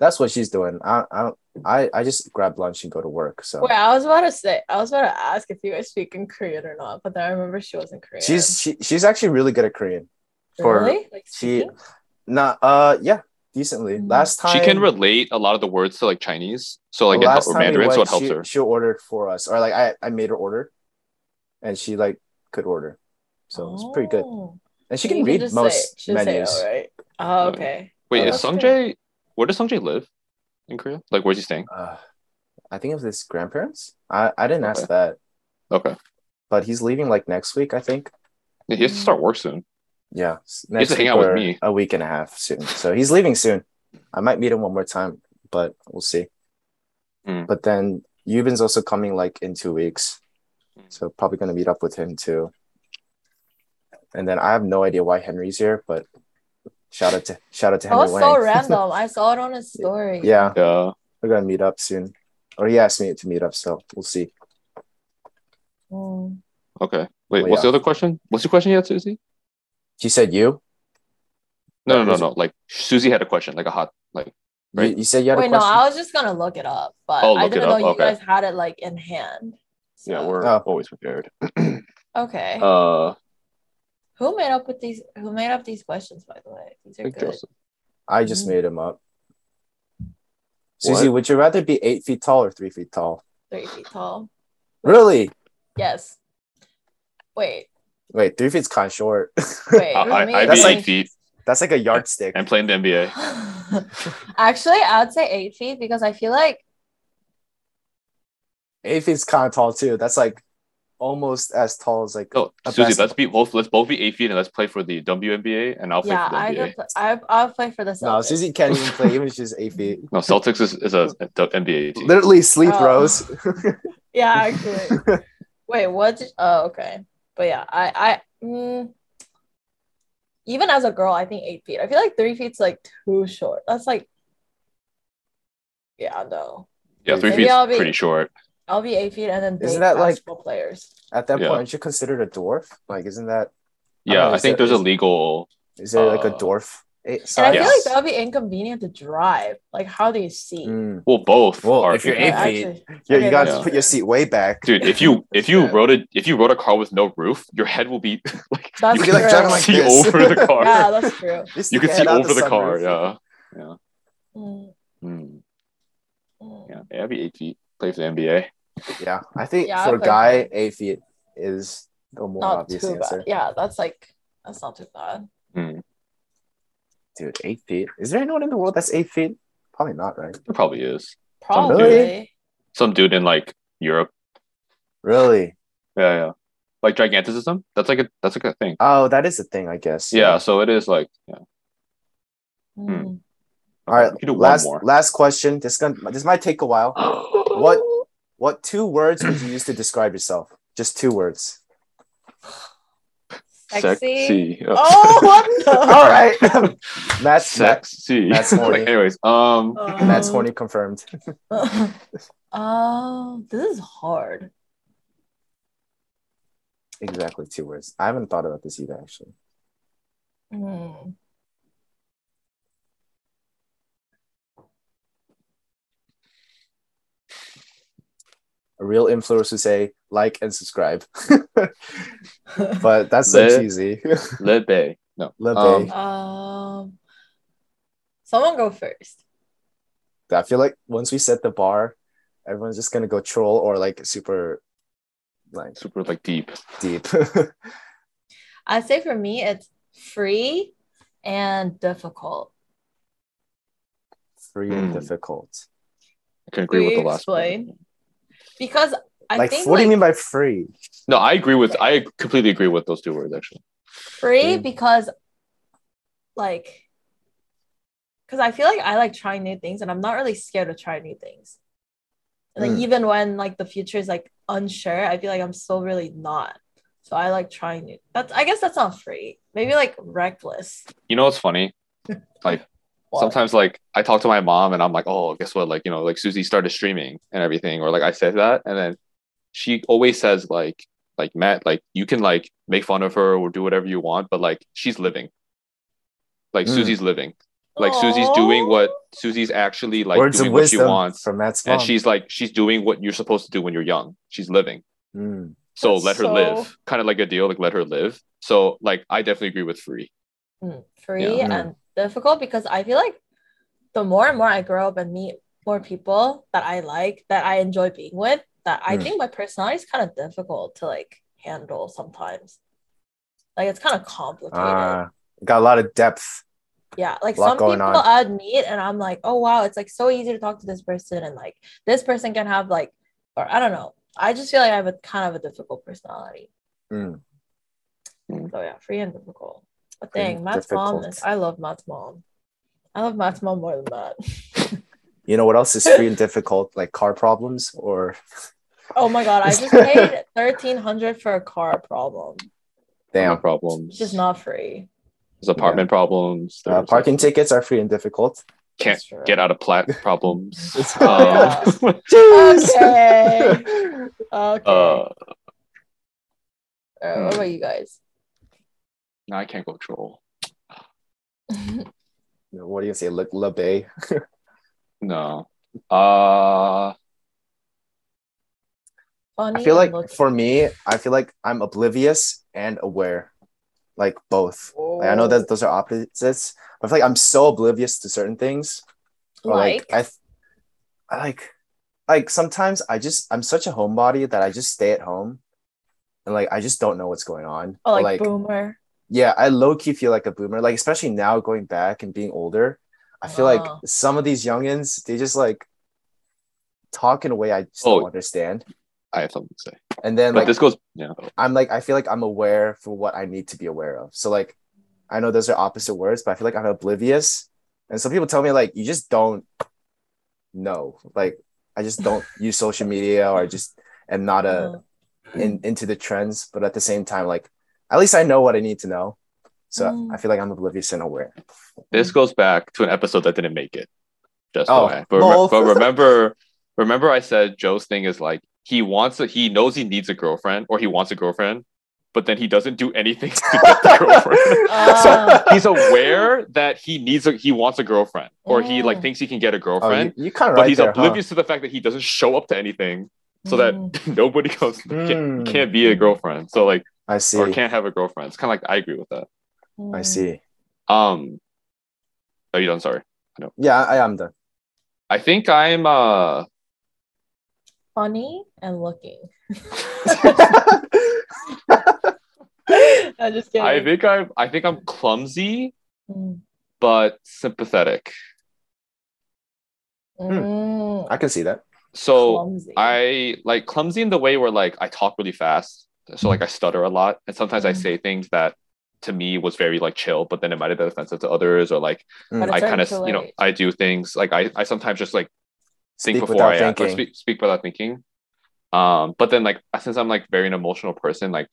that's what she's doing. I I I, I just grab lunch and go to work. So Wait, I was about to say, I was about to ask if you guys speak in Korean or not, but then I remember she wasn't Korean. she's she, she's actually really good at Korean. for- really like she- speaking? Not uh yeah, decently. Mm. Last time She can relate a lot of the words to like Chinese, so like the it, or time we Mandarin, so went, it helps she, her. She ordered for us, or like I, I made her order, and she like could order, so it's pretty good. Oh. And she can you read just most say, just say, menus. oh, right? Oh, okay. Wait, Oh, is that's Sung good. Jae? Where does Sung Jae live in Korea? Like, where's he staying? Uh, I think it was his grandparents. I, I didn't ask that, Okay, but he's leaving like next week, I think. Yeah, he has to start work soon. Yeah, he has to hang out with me. a week and a half soon. So he's leaving soon. I might meet him one more time, but we'll see. Hmm. But then Yubin's also coming like in two weeks, Hmm. so probably gonna meet up with him too. And then I have no idea why Henry's here, but shout out to shout out to That Henry was so random. I saw it on his story. yeah, Yeah, we're gonna meet up soon, or he asked me to meet up, so we'll see. Mm. okay. Wait, Well, what's yeah. the other question? What's your question yet, Suzie? She said you. No, no, no, no. Like Suzie had a question, like a hot, like Right. you said you had a Wait, no. I was just gonna look it up, but Oh, I look it didn't know up, you okay. guys had it like in hand. yeah, we're Oh. always prepared. okay. Uh, who made up with these? Who made up these questions? By the way, these I are think good. Joseph. I just Mm. made them up. Suzie, would you rather be eight feet tall or three feet tall? Three feet tall. Really? Yes. Wait. Wait, three feet's kind of short. Wait. I, I, I'd That's be like- eight feet That's like a yardstick. I'm playing the NBA. Actually, I'd say eight feet because I feel like Eight feet's kind of tall too. That's like almost as tall as like. No, A Suzie, let's be both. Let's both be eight feet and let's play for the WNBA, and I'll play yeah, for the I NBA. could. I I'll play for the Celtics. No, Suzie can't even play even if she's eight feet. No, Celtics is, is a, a NBA team. Literally sleep Oh. throws. Yeah, actually. Wait, what? Oh, okay. But yeah, I I mm, even as a girl, I think eight feet. I feel like three feet's like too short. That's like, yeah, no. Yeah, three Maybe feet is be- pretty short. I'll be eight feet and then Isn't that like- basketball players. At that Yeah. point, aren't you considered a dwarf? Like, isn't that? Yeah, don't know, I think there- there's a legal. Is there like a Uh, dwarf? eight And I feel Yes. like that would be inconvenient to drive. Like, how do you see? Mm. Well, both. Well, are if you're eight feet- actually, Yeah, you got that's to put your seat way back. dude. If you if you Yeah. rode a if you rode a car with no roof, your head will be like That's you You'd like driving like see this. over the car. yeah, that's true. You can see over the, car. sunroof. Yeah, Mm, Hmm. mm. yeah, yeah. I'd be eight feet. Play for the NBA. Yeah, I think Yeah, for I a play guy, eight feet is the more Not obvious too answer. bad. Yeah, that's like that's not too bad. Hmm. Dude, eight feet. Is there anyone in the world that's eight feet? Probably not, right? There probably is Probably. Really? some dude in like Europe. Really? Yeah, yeah. Like giganticism. That's like a that's like a thing. Oh, that is a thing, I guess. Yeah. So it is like yeah. Mm. All right. We do Last one more. last question. This gonna this might take a while. What what two words would you use to describe yourself? Just two words. Sexy. Yeah. Oh, what the? All right. Matt's Matt, Sexy. That's horny. like, anyways, um, Matt's Um, horny confirmed. Oh, this is hard. Exactly two words. I haven't thought about this either, actually. Hmm. Real influencer would say like and subscribe. but that's so Le- cheesy. Le Bay. No. Le Um, Bay. Um, someone go first. I feel like once we set the bar, everyone's just gonna go troll or like super like Super like deep. deep. I'd say for me, it's free and difficult. Free and Hmm. difficult. I can agree with the Will you last one. Explain? Because I like think what do you mean by free? No, I agree with I completely agree with those two words actually. free Mm. because like because I feel like I like trying new things and I'm not really scared to try new things. And like Mm. even when like the future is like unsure, I feel like I'm still really not. So I like trying new. That's I guess that's not free. Maybe like reckless. You know what's funny? What? Sometimes like I talk to my mom and I'm like, oh, guess what? Like, you know, like Suzie started streaming and everything, or like I said that, and then she always says like like Matt, like you can like make fun of her or do whatever you want, but like she's living. Like Mm. Suzie's living. Like Suzie's doing what Suzie's actually like Words doing of what she wants. from Matt's mom. And she's like she's doing what you're supposed to do when you're young. She's living. Mm. So That's let her so- live. Kind of like a deal, like let her live. So like I definitely agree with free. Mm, free Yeah. and difficult because I feel like the more and more I grow up and meet more people that I like, that I enjoy being with, that I Mm. think my personality is kind of difficult to like handle sometimes. Like it's kind of complicated. Uh, got a lot of depth. yeah, like some people on. I'd meet and I'm like, oh wow, it's like so easy to talk to this person and like this person can have like, or I don't know. I just feel like I have a kind of a difficult personality. Mm. So yeah, free and difficult. But Free dang, and Matt's mom is. I love Matt's mom. I love Matt's mom more than Matt. You know what else is free and difficult? Like car problems or Oh my god, I just paid thirteen hundred for a car problem. No damn. problems. It's just not free. There's apartment problems. Uh, There's parking tickets are free and difficult. can't get out of plat problems. Oh, Um, Okay. Okay. uh, Alright, what about you guys? No, I can't control. what do you say? Le, Le Bay. No. Uh Funny I feel like and look- for me, I feel like I'm oblivious and aware, like both. Like, I know that those are opposites. But I feel like I'm so oblivious to certain things. Or like, I, th- I like, like sometimes I just I'm such a homebody that I just stay at home, and like I just don't know what's going on. oh, Or, like, boomer. Yeah, I low key feel like a boomer. Like especially now going back and being older, I feel like Oh. some of these youngins they just like talk in a way I just Oh. don't understand. I have something to say. And then But like this goes yeah. I'm like I feel like I'm aware for what I need to be aware of. So like I know those are opposite words, but I feel like I'm oblivious. And some people tell me like you just don't know. Like I just don't use social media or I just am not a Uh, in into the trends, but at the same time, like at least I know what I need to know. So Mm. I feel like I'm oblivious and aware. This goes back to an episode that didn't make it. Just Oh, oh, but, lol. but remember, remember, I said Joe's thing is like he wants a, he knows he needs a girlfriend or he wants a girlfriend, but then he doesn't do anything to get the girlfriend. So He's aware that he needs a he wants a girlfriend or he like Mm. thinks he can get a Oh, girlfriend, you, you kind of but right he's there, huh? oblivious to the fact that he doesn't show up to anything, so that Mm. nobody goes can't, Mm. can't be a girlfriend. So like I see. or can't have a girlfriend. It's kind of like I agree with that. I Mm. see. Um, are you done? Sorry. No. Yeah, I am done. I think I'm uh Funny and looking. I'm just kidding. I think I'm I think I'm clumsy Mm. but sympathetic. Mm. I can see that. So Clumsy. I like clumsy in the way where like I talk really fast. So like I stutter a lot and sometimes I Mm. say things that to me was very like chill, but then it might have been offensive to others or like But it's I kind of you know. I do things like I I sometimes just like think Speak before without I act or thinking. speak speak without thinking. Um, but then like since I'm like very an emotional person, like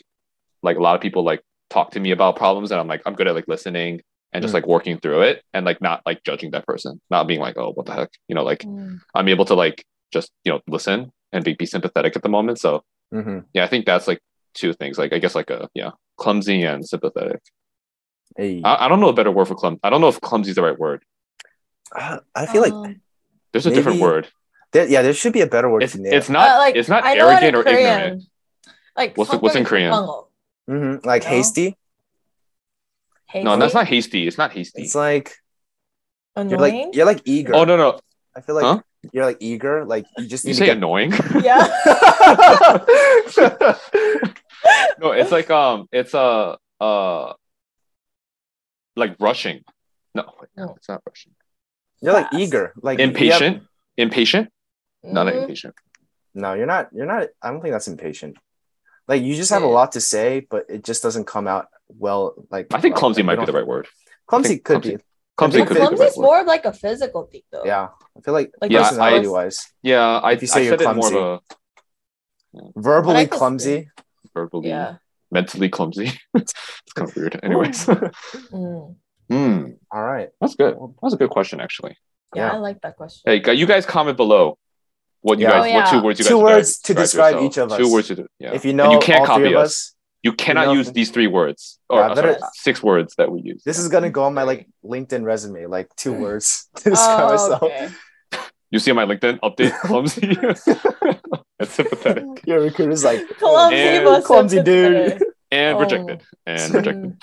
like a lot of people like talk to me about problems and I'm like I'm good at like listening and just Mm. like working through it and like not like judging that person, not being like, oh what the heck, you know, like Mm. I'm able to like just you know listen and be, be sympathetic at the moment. So hmm yeah, I think that's like two things. Like I guess like a yeah, clumsy and sympathetic. Hey. I, I, don't know a better word for clumsy. I don't know if clumsy is the right word. Uh, I feel um, like there's a maybe, different word. There, yeah, there should be a better word. It's, it's not uh, like it's not arrogant or Korean. ignorant. Like what's what's in Korean? Mm-hmm. Like no. hasty. Hasty? No, that's not hasty. It's not hasty. It's like annoying. You're like you're like eager. Oh no no. I feel like huh? You're like eager. Like you just you need say to get. annoying. yeah. no, it's like um, it's a uh, uh, like rushing. No, no, No. it's not rushing. you're like Fast. eager. Like you have- Impatient, impatient. No, not impatient. No, you're not. You're not. I don't think that's impatient. Like you just have a lot to say, but it just doesn't come out well. Like I think well, clumsy like, might be the right word. Clumsy could clumsy. be. Clumsy could Clumsy is more of like a physical thing though. Yeah, I feel like Like Yeah, I- personality wise, Yeah, I, If you say I you're said more of clumsy. a verbally But I can clumsy. verbally, Yeah. mentally clumsy. it's kind of weird. Anyways, Mm. Hmm, All right. that's good. That's a good question, actually. Yeah, Yeah. I like that question. Hey, you guys comment below. what you Yeah. guys, Oh, what two yeah. words you guys Two would words to describe yourself. each of us. Two words to do, yeah. If you And know you can't all copy three of us. us, You cannot know- use these three words or Yeah, better- sorry, six words that we use. this is gonna go on my like LinkedIn resume, like two words to describe Oh, myself. okay. You see my LinkedIn update, clumsy. it's sympathetic Your recruiter's like, Clumsy, And- but Clumsy dude. sympathetic. and Oh. rejected and rejected.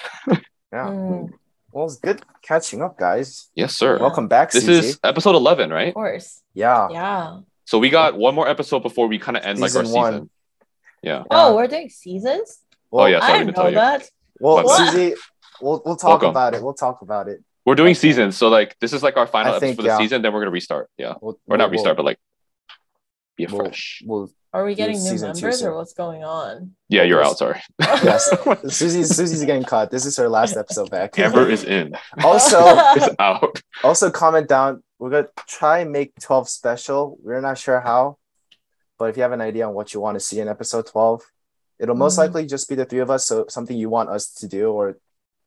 yeah. Mm, Well, it's good catching up, guys. Yes, sir. Welcome back, This Suzie. is episode eleven, right? of course. yeah. Yeah. So we got one more episode before we kind of end like our Season one. season. Yeah. Yeah. Oh, we're doing seasons? Oh, yeah, I sorry didn't to tell know you. that. Well, What? Suzie, we'll we'll talk Welcome. about it. We'll talk about it. We're doing uh, seasons, so like this is like our final I episode think, for the yeah. season. Then we're gonna restart. Yeah, We'll, or not we'll- restart, but like be we'll- fresh. We'll, Are we getting new members or what's going on? Yeah, you're out. Sorry. yes. Suzie's Suzie's getting caught. This is her last episode back. Amber is in. also Is out. also comment down. We're gonna try and make 12 special. We're not sure how, but if you have an idea on what you want to see in episode 12, it'll most Mhm. likely just be the three of us. So something you want us to do or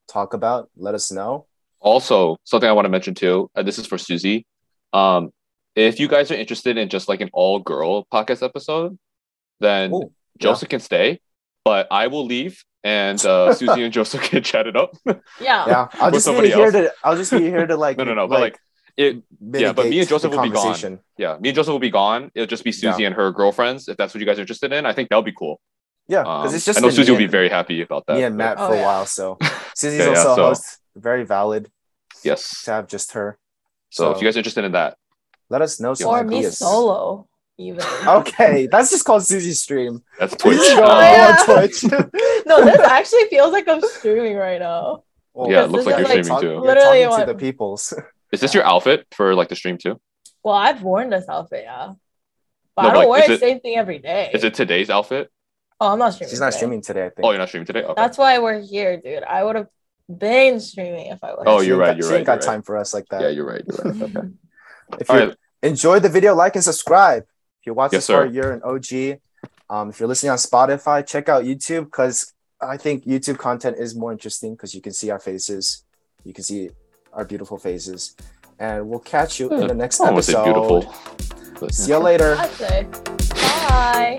talk about, let us know. Also, something I want to mention too. Uh, this is for Suzie. Um, if you guys are interested in just like an all girl podcast episode, then Ooh, Joseph can stay, but I will leave, and uh, Suzie and Joseph can chat it up. Yeah. Yeah, I'll With just be here else. to. I'll just be here to like. no, no. No, but like, it. yeah, but me and Joseph will be gone. Yeah, me and Joseph will be gone. It'll just be Suzie and her girlfriends. If that's what you guys are interested in, I think that'll be cool. Yeah, Um, because it's just I know Suzie will be very happy about that. me and but Matt Oh, for a while. So Suzie's Yeah, yeah, also a so- host. Very valid Yes. to have just her. So, if you guys are interested in that, Let us know some Or me ideas. solo, even. Okay, that's just called Suzie's stream. that's Twitch. Just Oh, yeah. Twitch. no, this actually feels like I'm streaming right now. Well, Yeah, it looks like you're like streaming talk- too. you're Literally talking to the peoples. Is this your outfit for like the stream too? Well, I've worn this outfit, yeah. But No, I don't like, wear the it- same thing every day. Is it today's outfit? Oh, I'm not streaming. She's not today. streaming today. I think. Oh, you're not streaming today. Okay. That's why we're here, dude. I would have been streaming if I was. Oh, you're ain't right, got- you're she right, ain't got you're right. time for us like that. yeah, you're right. You're right. Okay. If you right. enjoyed the video, like and subscribe. If you watch Yes, this far, sir. you're an OG. Um, if you're listening on Spotify, check out YouTube because I think YouTube content is more interesting because you can see our faces, you can see our beautiful faces, and we'll catch you in the next I don't want to say episode. beautiful. but- See you later. I'd say. Bye.